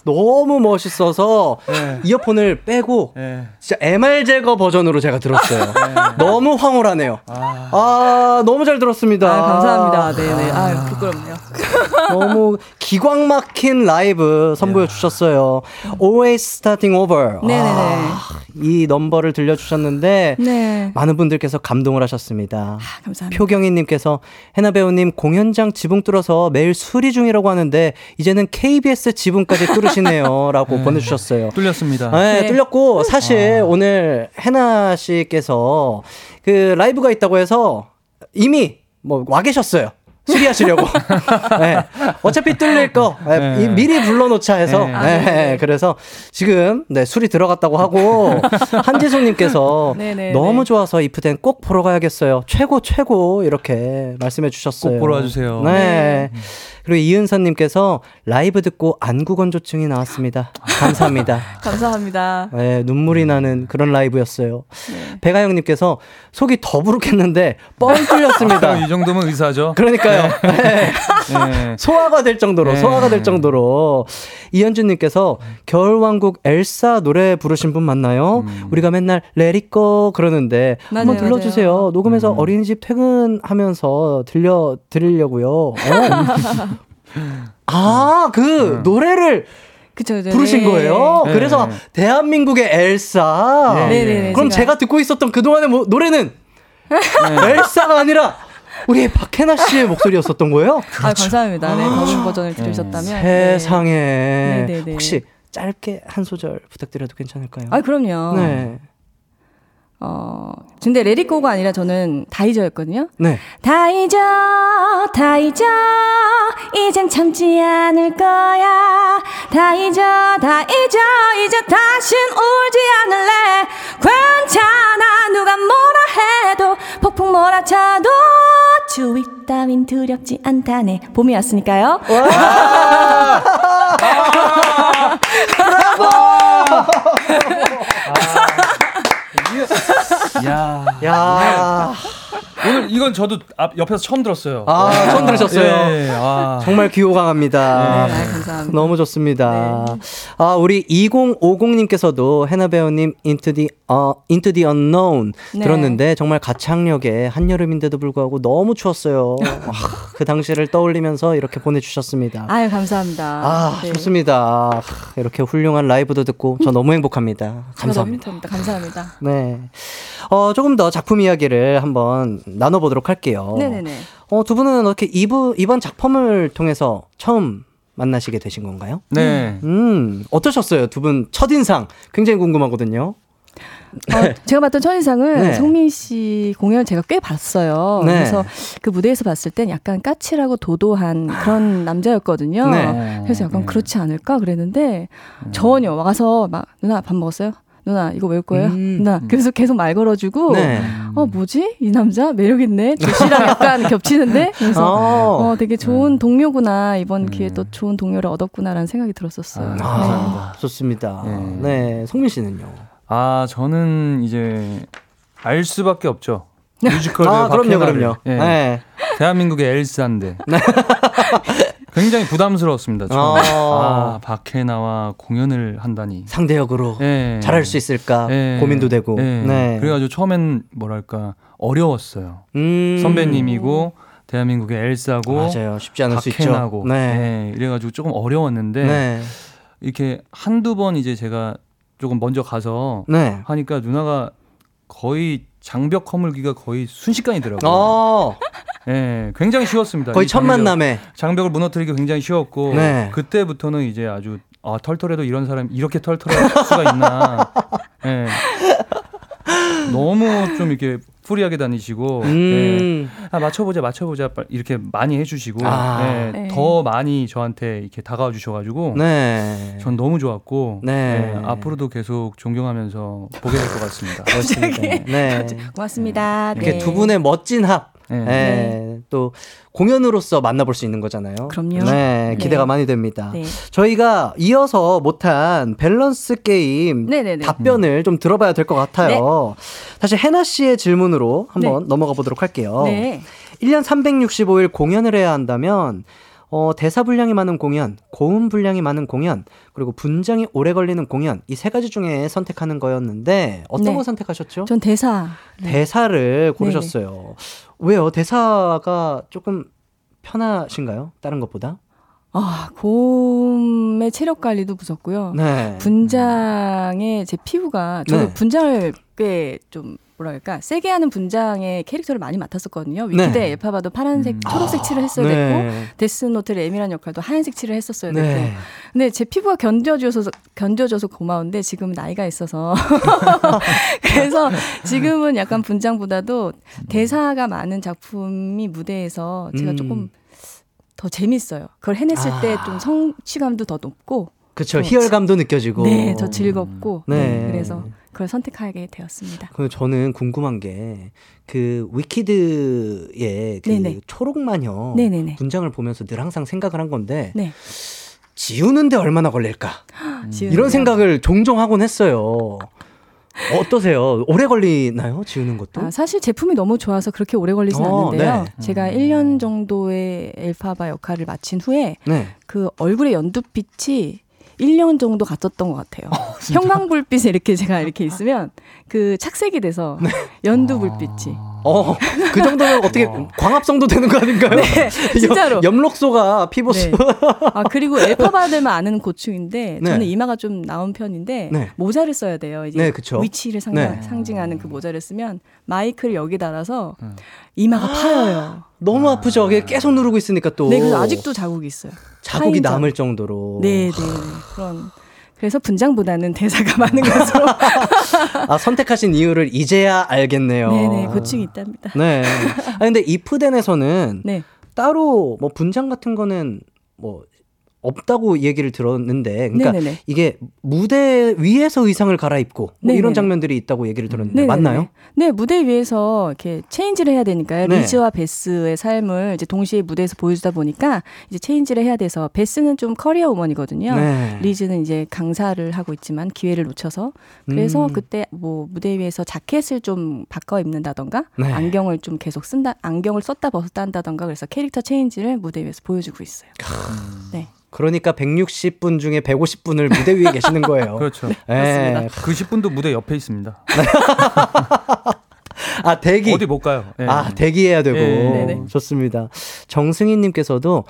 너무 멋있어서 네. 이어폰을 빼고 네. 진짜 MR 제거 버전으로 제가 들었어요. 네. 너무 황홀하네요. 아. 아, 너무 잘 들었습니다. 아, 감사합니다. 네네. 아, 부끄럽네요. [LAUGHS] 너무 기광 막힌 라이브 선보여 주셨어요. Always Starting Over. 네네네. 아, 이 넘버를 들려주셨는데 네. 많은 분들께서 감동을 하셨습니다. 아, 감사합니다. 표경희님께서 해나 배우님 공연장 지붕 뚫어서 매일 수리 중이라고 하는데 이제는 KBS 지붕까지 뚫으시 네요라고 [LAUGHS] 네. 보내주셨어요. 뚫렸습니다. 네, 네. 뚫렸고 사실 아. 오늘 해나 씨께서 그 라이브가 있다고 해서 이미 뭐 와 계셨어요. 수리하시려고. [LAUGHS] 네. 어차피 뚫릴 거 네. 네. 미리 불러놓자 해서. 네. 아, 네. 네. 그래서 지금 네 수리 들어갔다고 하고 [LAUGHS] 한지숙님께서 너무 좋아서 이프덴 꼭 보러 가야겠어요. 최고 최고 이렇게 말씀해 주셨어요. 꼭 보러 와주세요. 네. 그리고 이은선님께서 라이브 듣고 안구건조증이 나왔습니다. 감사합니다. [LAUGHS] 감사합니다. 네, 눈물이 나는 그런 라이브였어요. 네. 배가영님께서 속이 더부룩했는데 뻥 뚫렸습니다. 아, [LAUGHS] 이 정도면 의사죠. 그러니까요. [LAUGHS] 네. 네. 소화가 될 정도로, 네. 소화가 될 정도로. 이현주님께서 겨울왕국 엘사 노래 부르신 분 맞나요? 음. 우리가 맨날 레리꺼 그러는데 맞아요, 한번 들려주세요. 맞아요. 녹음해서 음. 어린이집 퇴근하면서 들려 드리려고요. 어. 아, 그 음. 노래를 그쵸, 그쵸. 부르신 네. 거예요. 네. 그래서 대한민국의 엘사. 네. 네 그럼 제가... 제가 듣고 있었던 그동안의 뭐, 노래는 네. 엘사가 아니라 우리 박해나 씨의 목소리였었던 거예요? 그렇죠. 아, 감사합니다. 네, 더빙 아. 버전을 들으셨다면. 세상에. 네. 혹시 짧게 한 소절 부탁드려도 괜찮을까요? 아, 그럼요. 네. 어, 근데 레디코가 아니라 저는 다이저였거든요. 네. 다이저, 다이저, 이젠 참지 않을 거야. 다이저, 다이저, 이제 다신 울지 않을래. 괜찮아, 누가 뭐라 해도, 폭풍 몰아쳐도, 주위 따윈 두렵지 않다네. 봄이 왔으니까요. [LAUGHS] [LAUGHS] 브라보! [LAUGHS] 야. 야. 오늘 이건 저도 앞 옆에서 처음 들었어요. 아, 와. 처음 들으셨어요? 네. 아. 정말 귀호강합니다. 네, 감사합니다. 너무 좋습니다. 네. 아, 우리 2050님께서도 해나 배우님 Into the, uh, Into the Unknown 네. 들었는데 정말 가창력에 한여름인데도 불구하고 너무 추웠어요. 아, 그 당시를 떠올리면서 이렇게 보내주셨습니다. 아유, 감사합니다. 아, 네. 좋습니다. 이렇게 훌륭한 라이브도 듣고 저 너무 행복합니다. 감사합니다. 감사합니다. 네. 어, 조금 더 작품 이야기를 한번 나눠보도록 할게요. 네네네. 어, 두 분은 어떻게 이부, 이번 작품을 통해서 처음 만나시게 되신 건가요? 네. 음, 어떠셨어요? 두 분 첫인상 굉장히 궁금하거든요. 어, 제가 봤던 첫인상은 네. 성민 씨 공연 제가 꽤 봤어요. 네. 그래서 그 무대에서 봤을 땐 약간 까칠하고 도도한 그런 남자였거든요. 네. 그래서 약간 네. 그렇지 않을까 그랬는데 음. 전혀 와서 막 누나 밥 먹었어요? 누나 이거 외울 거예요? 음. 누나 그래서 계속 말 걸어주고 네. 어 뭐지 이 남자 매력 있네 조씨랑 약간 [LAUGHS] 겹치는데 그래서 어. 어 되게 좋은 네. 동료구나 이번 네. 기회에 또 좋은 동료를 얻었구나라는 생각이 들었었어요. 아, 네. 좋습니다. 네. 네, 성민 씨는요? 아 저는 이제 알 수밖에 없죠. [LAUGHS] 뮤지컬 아, 그럼요, 그럼요. 예. 네. 대한민국의 엘사인데. [LAUGHS] 굉장히 부담스러웠습니다. 어. 아, 박해나와 공연을 한다니. 상대 역으로 네. 잘할 수 있을까 네. 고민도 되고. 네. 네. 그래가지고 처음엔 뭐랄까 어려웠어요. 음. 선배님이고 대한민국의 엘사고 맞아요. 쉽지 않을 수 있죠. 네. 네. 이래가지고 조금 어려웠는데 네. 이렇게 한두 번 이제 제가 조금 먼저 가서 네. 하니까 누나가 거의 장벽 허물기가 거의 순식간이더라고요. 어. 네, 굉장히 쉬웠습니다. 거의 첫 만남에 장벽을 무너뜨리기 굉장히 쉬웠고 네. 그때부터는 이제 아주 아 털털해도 이런 사람 이렇게 털털할 [LAUGHS] 수가 있나. 네. 너무 좀 이렇게 free하게 다니시고 음. 네. 아, 맞춰보자 맞춰보자 이렇게 많이 해주시고 아. 네. 네. 더 많이 저한테 이렇게 다가와 주셔가지고 네. 전 너무 좋았고 네. 네. 앞으로도 계속 존경하면서 보게 될 것 같습니다. [LAUGHS] 그렇습니다. 네. 고맙습니다. 이렇게 두 분의 멋진 합 네. 네. 또 공연으로서 만나볼 수 있는 거잖아요. 그럼요. 네, 네. 기대가 네. 많이 됩니다. 네. 저희가 이어서 못한 밸런스 게임 네네네. 답변을 좀 들어봐야 될 것 같아요. 다시 혜나 씨의 질문으로 한번 넘어가 보도록 할게요. 네. 1년 365일 공연을 해야 한다면 어, 대사 분량이 많은 공연, 고음 분량이 많은 공연, 그리고 분장이 오래 걸리는 공연 이 세 가지 중에 선택하는 거였는데 어떤 네. 거 선택하셨죠? 전 대사. 네. 대사를 고르셨어요. 네 왜요? 대사가 조금 편하신가요? 다른 것보다? 아, 고음의 체력 관리도 무섭고요. 네. 분장의 제 피부가 저도 네. 분장을 꽤 좀 뭐랄까 세게 하는 분장의 캐릭터를 많이 맡았었거든요. 위키드 네. 엘파바도 파란색, 음. 초록색 칠을 했어야 네. 됐고 데스노트의 렘이란 역할도 하얀색 칠을 했었어야 됐고. 네. 근데 제 피부가 견뎌줘서 견뎌줘서 고마운데 지금 나이가 있어서 [LAUGHS] 그래서 지금은 약간 분장보다도 대사가 많은 작품이 무대에서 제가 음. 조금 더 재밌어요. 그걸 해냈을 아. 때좀 성취감도 더 높고. 그렇죠. 희열감도 느껴지고. 네, 더 즐겁고. 네. 네 그래서 그걸 선택하게 되었습니다. 그 저는 궁금한 게 그 위키드의 그 네네. 초록 마녀 네네네. 분장을 보면서 늘 항상 생각을 한 건데 네. 지우는데 얼마나 걸릴까 음. 이런 생각을 종종 하곤 했어요. 어떠세요? 오래 걸리나요? 지우는 것도? 아, 사실 제품이 너무 좋아서 그렇게 오래 걸리진 어, 않는데요. 네. 제가 1년 정도의 엘파바 역할을 마친 후에 네. 그 얼굴의 연두빛이 1년 정도 갔었던 것 같아요. 어, 형광불빛에 이렇게 제가 이렇게 있으면 그 착색이 돼서 네. 연두 불빛이. 어, 그 정도면 어떻게 어. 광합성도 되는 거 아닌가요? [LAUGHS] 네, 진짜로. 염 록소가 피부수. 네. 아, 그리고 [LAUGHS] 엘파바들만 아는 고충인데, 네. 저는 이마가 좀 나온 편인데, 네. 모자를 써야 돼요. 이제 네, 위치를 상, 네. 상징하는 그 모자를 쓰면, 마이크를 여기 달아서 음. 이마가 파여요. 너무 아. 프죠 계속 누르고 있으니까 또. 네, 그래서 아직도 자국이 있어요. 자국이. 남을 정도로. 네, 네. 그런. 그래서 분장보다는 대사가 [LAUGHS] 많은 것으로. [LAUGHS] 아, 선택하신 이유를 이제야 알겠네요. 네네, 고충이 있답니다. 네. 아, 근데 이프덴에서는 네. 따로 뭐 분장 같은 거는 뭐 없다고 얘기를 들었는데 그러니까 네네네. 이게 무대 위에서 의상을 갈아입고 뭐 이런 장면들이 있다고 얘기를 들었는데 네네네. 맞나요? 네 무대 위에서 이렇게 체인지를 해야 되니까요 네. 리즈와 베스의 삶을 이제 동시에 무대에서 보여주다 보니까 이제 체인지를 해야 돼서 베스는 좀 커리어 우먼이거든요 네. 리즈는 이제 강사를 하고 있지만 기회를 놓쳐서 그래서 음. 그때 뭐 무대 위에서 자켓을 좀 바꿔 입는다던가 네. 안경을 좀 계속 쓴다 안경을 썼다 벗었다 한다던가 그래서 캐릭터 체인지를 무대 위에서 보여주고 있어요. 네. 그러니까 160분 중에 150분을 무대 위에 계시는 거예요. [LAUGHS] 그렇죠. 네. 그 10분도 무대 옆에 있습니다. 아, 대기. 어디 못 가요. 네. 아, 대기해야 되고. 네. 좋습니다. 정승희 님께서도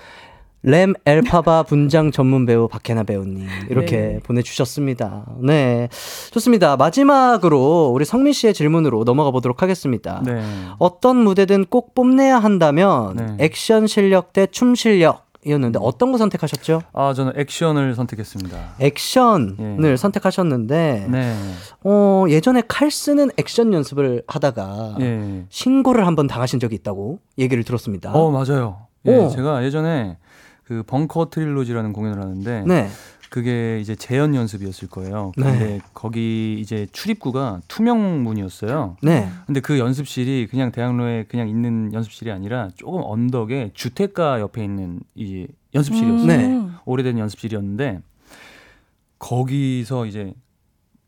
램 엘파바 분장 전문 배우 박혜나 배우님 이렇게 네. 보내주셨습니다. 네, 좋습니다. 마지막으로 우리 성민 씨의 질문으로 넘어가 보도록 하겠습니다. 네. 어떤 무대든 꼭 뽐내야 한다면 네. 액션 실력 대 춤 실력 이었는데 어떤 거 선택하셨죠? 아 저는 액션을 선택했습니다. 액션을 예. 선택하셨는데 네. 어, 예전에 칼 쓰는 액션 연습을 하다가 예. 신고를 한번 당하신 적이 있다고 얘기를 들었습니다. 어 맞아요. 예, 제가 예전에 그 벙커 트릴로지라는 공연을 하는데 네. 그게 이제 재연 연습이었을 거예요. 네. 근데 네. 거기 이제 출입구가 투명문이었어요. 네. 근데 그 연습실이 그냥 대학로에 그냥 있는 연습실이 아니라 조금 언덕에 주택가 옆에 있는 이 연습실이었어요. 네. 오래된 연습실이었는데 거기서 이제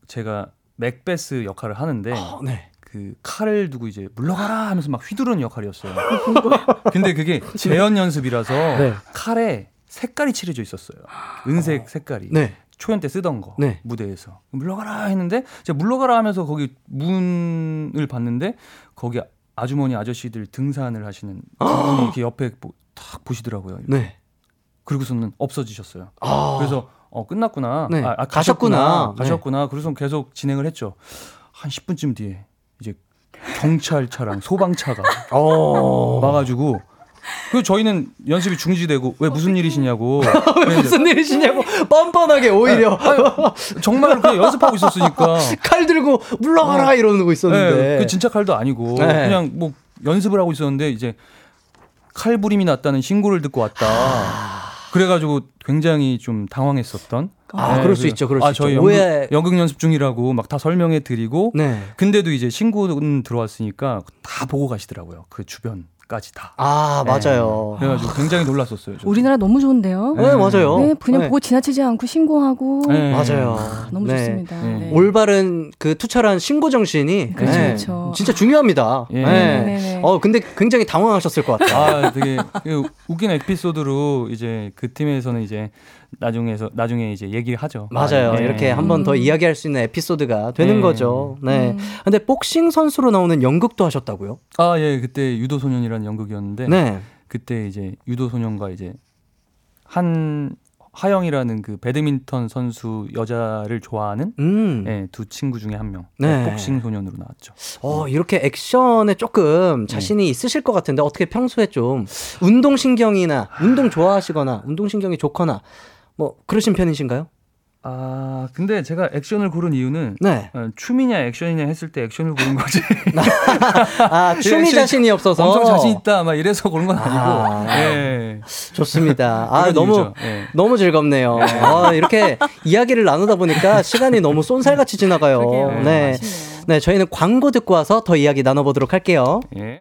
제가 맥베스 역할을 하는데 어, 네. 그 칼을 두고 이제 물러가라 하면서 막 휘두르는 역할이었어요. [LAUGHS] 근데 그게 재연 연습이라서 네. 칼에 색깔이 칠해져 있었어요. 은색 어. 색깔이. 네. 초연 때 쓰던 거 네. 무대에서 물러가라 했는데 제가 물러가라 하면서 거기 문을 봤는데 거기 아주머니 아저씨들 등산을 하시는 [GASPS] 분이 이렇게 옆에 탁 보시더라고요. 네. 그리고서는 없어지셨어요. 아. 그래서 어 끝났구나. 네. 아, 아, 가셨구나. 가셨구나. 네. 가셨구나. 그래서 계속 진행을 했죠. 한 10분쯤 뒤에 이제 경찰차랑 소방차가 어. 와가지고 그 저희는 연습이 중지되고 왜 무슨 일이시냐고 [LAUGHS] 왜 무슨 일이시냐고 뻔뻔하게 오히려 아니, 정말 그냥 연습하고 있었으니까 [LAUGHS] 칼 들고 물러가라 어. 이러고 있었는데 네, 그 진짜 칼도 아니고 네. 그냥 뭐 연습을 하고 있었는데 이제 칼부림이 났다는 신고를 듣고 왔다. 그래가지고 굉장히 좀 당황했었던. 아, 네, 그럴 수 있죠, 그럴 수 아, 저희 있죠. 연극, 연극 연습 중이라고 막 다 설명해 드리고, 네. 근데도 이제 신고는 들어왔으니까 다 보고 가시더라고요. 그 주변. 까지 다. 아 맞아요. 네. 그래가지고 굉장히 놀랐었어요. 저도. 우리나라 너무 좋은데요. 네, 네 맞아요. 네, 그냥 네. 보고 지나치지 않고 신고하고. 네. 맞아요. 아, 너무 네. 좋습니다. 올바른 그 투철한 신고 정신이 그렇죠, 그렇죠. 진짜 중요합니다. 예. 네. 어 근데 굉장히 당황하셨을 것 같아요. 아 되게 웃긴 에피소드로 이제 그 팀에서는 이제 나중에서 나중에 이제 얘기를 하죠. 맞아요. 네. 이렇게 한 번더 음. 이야기할 수 있는 에피소드가 되는 네. 거죠. 네. 음. 근데 복싱 선수로 나오는 연극도 하셨다고요? 아, 예. 그때 유도 소년이라는 연극이었는데 네. 그때 이제 유도 소년과 이제 한 하영이라는 그 배드민턴 선수 여자를 좋아하는 음. 네, 두 친구 중에 한 명. 네. 복싱 소년으로 나왔죠. 어, 이렇게 액션에 조금 자신이 네. 있으실 것 같은데 어떻게 평소에 좀 운동 신경이나 운동 좋아하시거나 운동 신경이 좋거나 뭐 그러신 편이신가요? 아 근데 제가 액션을 고른 이유는 네. 어, 춤이냐 액션이냐 했을 때 액션을 고른 거지. [LAUGHS] 아 [LAUGHS] 춤이 자신이 없어서 엄청 자신 있다 막 이래서 고른 건 아니고. 아, 네. 좋습니다. [LAUGHS] 아 너무 네. 너무 즐겁네요. 네. 아, 이렇게 이야기를 나누다 보니까 시간이 너무 쏜살같이 지나가요. 네. 네 저희는 광고 듣고 와서 더 이야기 나눠보도록 할게요. 예.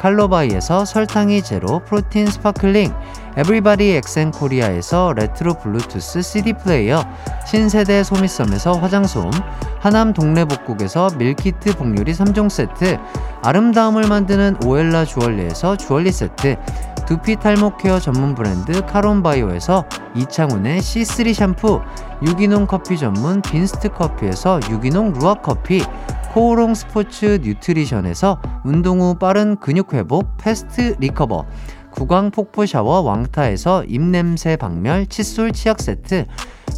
칼로바이에서 설탕이 제로 프로틴 sparkling, 에브리바디 엑센 코리아에서 레트로 블루투스 CD 플레이어, 신세대 소미섬에서 화장솜, 하남 동래복국에서 밀키트 복요리 3종 세트, 아름다움을 만드는 오엘라 주얼리에서 주얼리 세트, 두피 탈모 케어 전문 브랜드 카론바이오에서 이창훈의 C3 샴푸, 유기농 커피 전문 빈스트 커피에서 유기농 루아 커피, 코오롱 스포츠 뉴트리션에서 운동 후 빠른 근육 회복 패스트 리커버, 구강 폭포 샤워 왕타에서 입냄새 박멸 칫솔 치약 세트,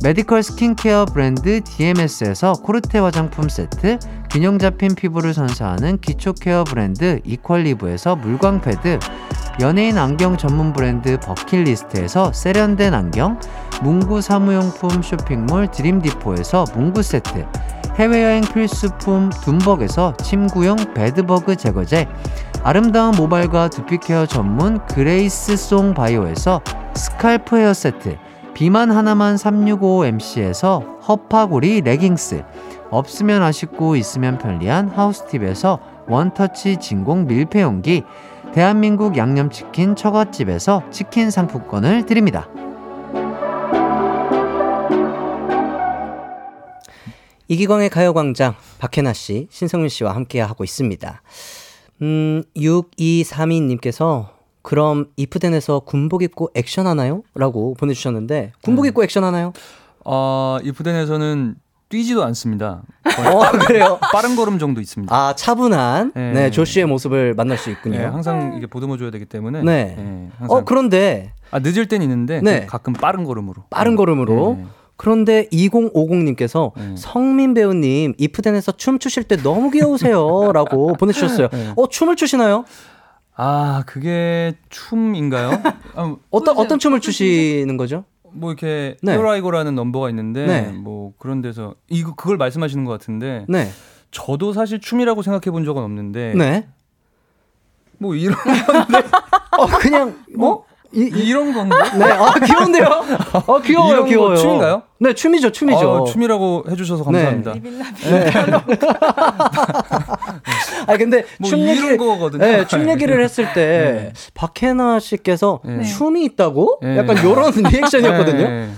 메디컬 스킨케어 브랜드 DMS에서 코르테 화장품 세트, 균형 잡힌 피부를 선사하는 기초 케어 브랜드 이퀄리브에서 물광 패드, 연예인 안경 전문 브랜드 버킷리스트에서 세련된 안경, 문구 사무용품 쇼핑몰 드림디포에서 문구 세트, 해외여행 필수품 둠벅에서 침구용 bedbug 제거제, 아름다운 모발과 두피케어 전문 그레이스 송 바이오에서 scalp 헤어 세트, 비만 하나만 365MC에서 허파고리 레깅스, 없으면 아쉽고 있으면 편리한 하우스팁에서 원터치 진공 밀폐용기, 대한민국 양념치킨 처갓집에서 치킨 상품권을 드립니다. 이기광의 가요광장 박혜나 씨, 신성민 씨와 함께 하고 있습니다. 음, 6232님께서 그럼 이프덴에서 군복 입고 액션 하나요? 라고 보내주셨는데 군복 네. 입고 액션 하나요? 어, 이프덴에서는 뛰지도 않습니다. 어, 그래요? 빠른 걸음 정도 있습니다. 아, 차분한 네, 네 조씨의 모습을 만날 수 있군요. 네, 항상 이게 보듬어 줘야 되기 때문에. 네. 네 어, 그런데 아, 늦을 땐 있는데 네. 가끔 빠른 걸음으로. 빠른 걸음으로. 네. 그런데 2050님께서 네. 성민 배우님 이프덴에서 춤 추실 때 너무 귀여우세요라고 [LAUGHS] 보내주셨어요. 네. 어 춤을 추시나요? 아 그게 춤인가요? [LAUGHS] 아, 어떤 어떤 춤을 추시는 거죠? 뭐 이렇게 네. 히어라이고라는 넘버가 있는데 네. 뭐 그런 데서 이거 그걸 말씀하시는 것 같은데 네. 저도 사실 춤이라고 생각해 본 적은 없는데 네. 뭐 이런 건데 [LAUGHS] 어 그냥 뭐 이, 이런 건가? 네, 아 귀여운데요? 아 귀여워요, 귀여워요. 춤인가요? 네, 춤이죠, 춤이죠. 아, 춤이라고 해주셔서 감사합니다. 네. 네. [LAUGHS] [LAUGHS] 아 근데 뭐 춤 얘기 거거든요. 네, 춤 얘기를 했을 때 네. 박해나 씨께서 네. 춤이 있다고? 네. 약간 이런 [LAUGHS] 리액션이었거든요.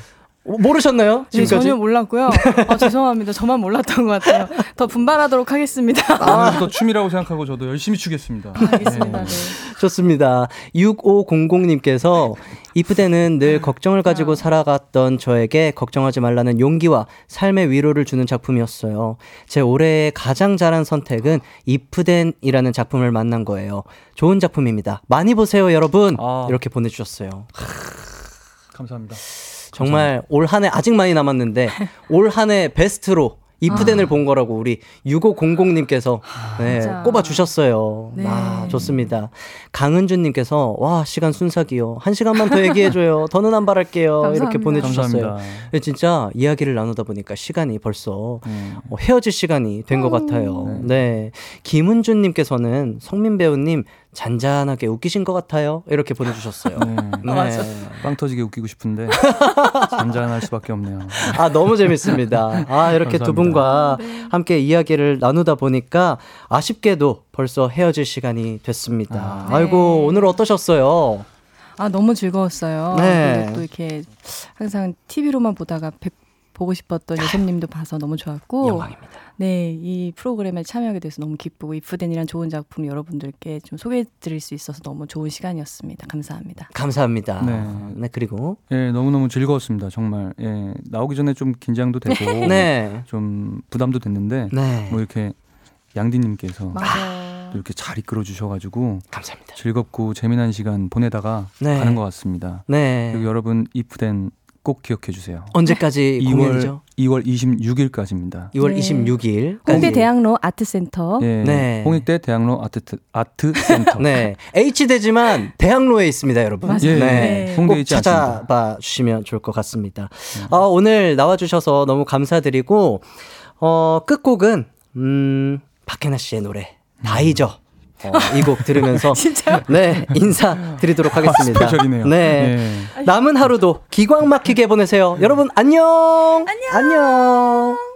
네. 어, 모르셨나요? 지금까지? 전혀 몰랐고요. 아, 죄송합니다. 저만 몰랐던 것 같아요. 더 분발하도록 하겠습니다. 아, 춤이라고 생각하고 저도 열심히 추겠습니다. 아, 알겠습니다. 네. 좋습니다. 6500님께서 이프대는 늘 걱정을 가지고 살아갔던 저에게 걱정하지 말라는 용기와 삶의 위로를 주는 작품이었어요. 제 올해의 가장 잘한 선택은 이프덴이라는 작품을 만난 거예요. 좋은 작품입니다. 많이 보세요, 여러분. 아. 이렇게 보내주셨어요. 감사합니다. 정말 올 한 해 아직 많이 남았는데 [LAUGHS] 올 한 해 베스트로 이프덴을 아. 본 거라고 우리 6500님께서 아, 네, 꼽아 주셨어요. 네. 아, 좋습니다. 강은주님께서 와 시간 순삭이요. 한 시간만 더 얘기해줘요. [LAUGHS] 더는 안 바랄게요. 이렇게 보내주셨어요. 네, 진짜 이야기를 나누다 보니까 시간이 벌써 음. 어, 헤어질 시간이 된 것 같아요. 네. 네. 김은주님께서는 성민 배우님 잔잔하게 웃기신 것 같아요. 이렇게 보내주셨어요. 네. 네. 맞아. 빵 터지게 웃기고 싶은데 [LAUGHS] 잔잔할 수밖에 없네요. 아 너무 재밌습니다. 아 이렇게 감사합니다. 두 분과 네. 함께 이야기를 나누다 보니까 아쉽게도 벌써 헤어질 시간이 됐습니다. 아. 이고 오늘 어떠셨어요? 아 너무 즐거웠어요. 네. 또 이렇게 항상 TV로만 보다가 보고 싶었던 여성님도 봐서 너무 좋았고 영광입니다. 네, 이 프로그램에 참여하게 돼서 너무 기쁘고 이프덴이란 좋은 작품 여러분들께 좀 소개해 드릴 수 있어서 너무 좋은 시간이었습니다. 감사합니다. 감사합니다. 네, 네 그리고 예, 너무너무 즐거웠습니다. 정말. 예, 나오기 전에 좀 긴장도 되고 [LAUGHS] 네. 좀 부담도 됐는데 네. 뭐 이렇게 양디 님께서 이렇게 잘 이끌어 주셔가지고 감사합니다. 즐겁고 재미난 시간 보내다가 네. 가는 것 같습니다. 네. 그리고 여러분 이프덴 꼭 기억해 주세요. 언제까지 2월, 공연이죠? 2월 26일까지입니다. 2월 네. 26일. 홍대 대학로 아트센터. 네. 네. 홍익대 대학로 아트 아트센터. [LAUGHS] 네. H 대지만 대학로에 있습니다, 여러분. 맞아요. 네. 네. 홍대 꼭 찾아봐. 주시면 좋을 것 같습니다. 네. 어, 오늘 나와 주셔서 너무 감사드리고 어, 끝곡은 음, 박해나 씨의 노래 나이죠. 어, 이곡 들으면서 [LAUGHS] 네 인사 드리도록 하겠습니다. 아, 스페셜이네요. 네. 네. 남은 하루도 기광 막히게 보내세요. 여러분 안녕. 안녕. 안녕.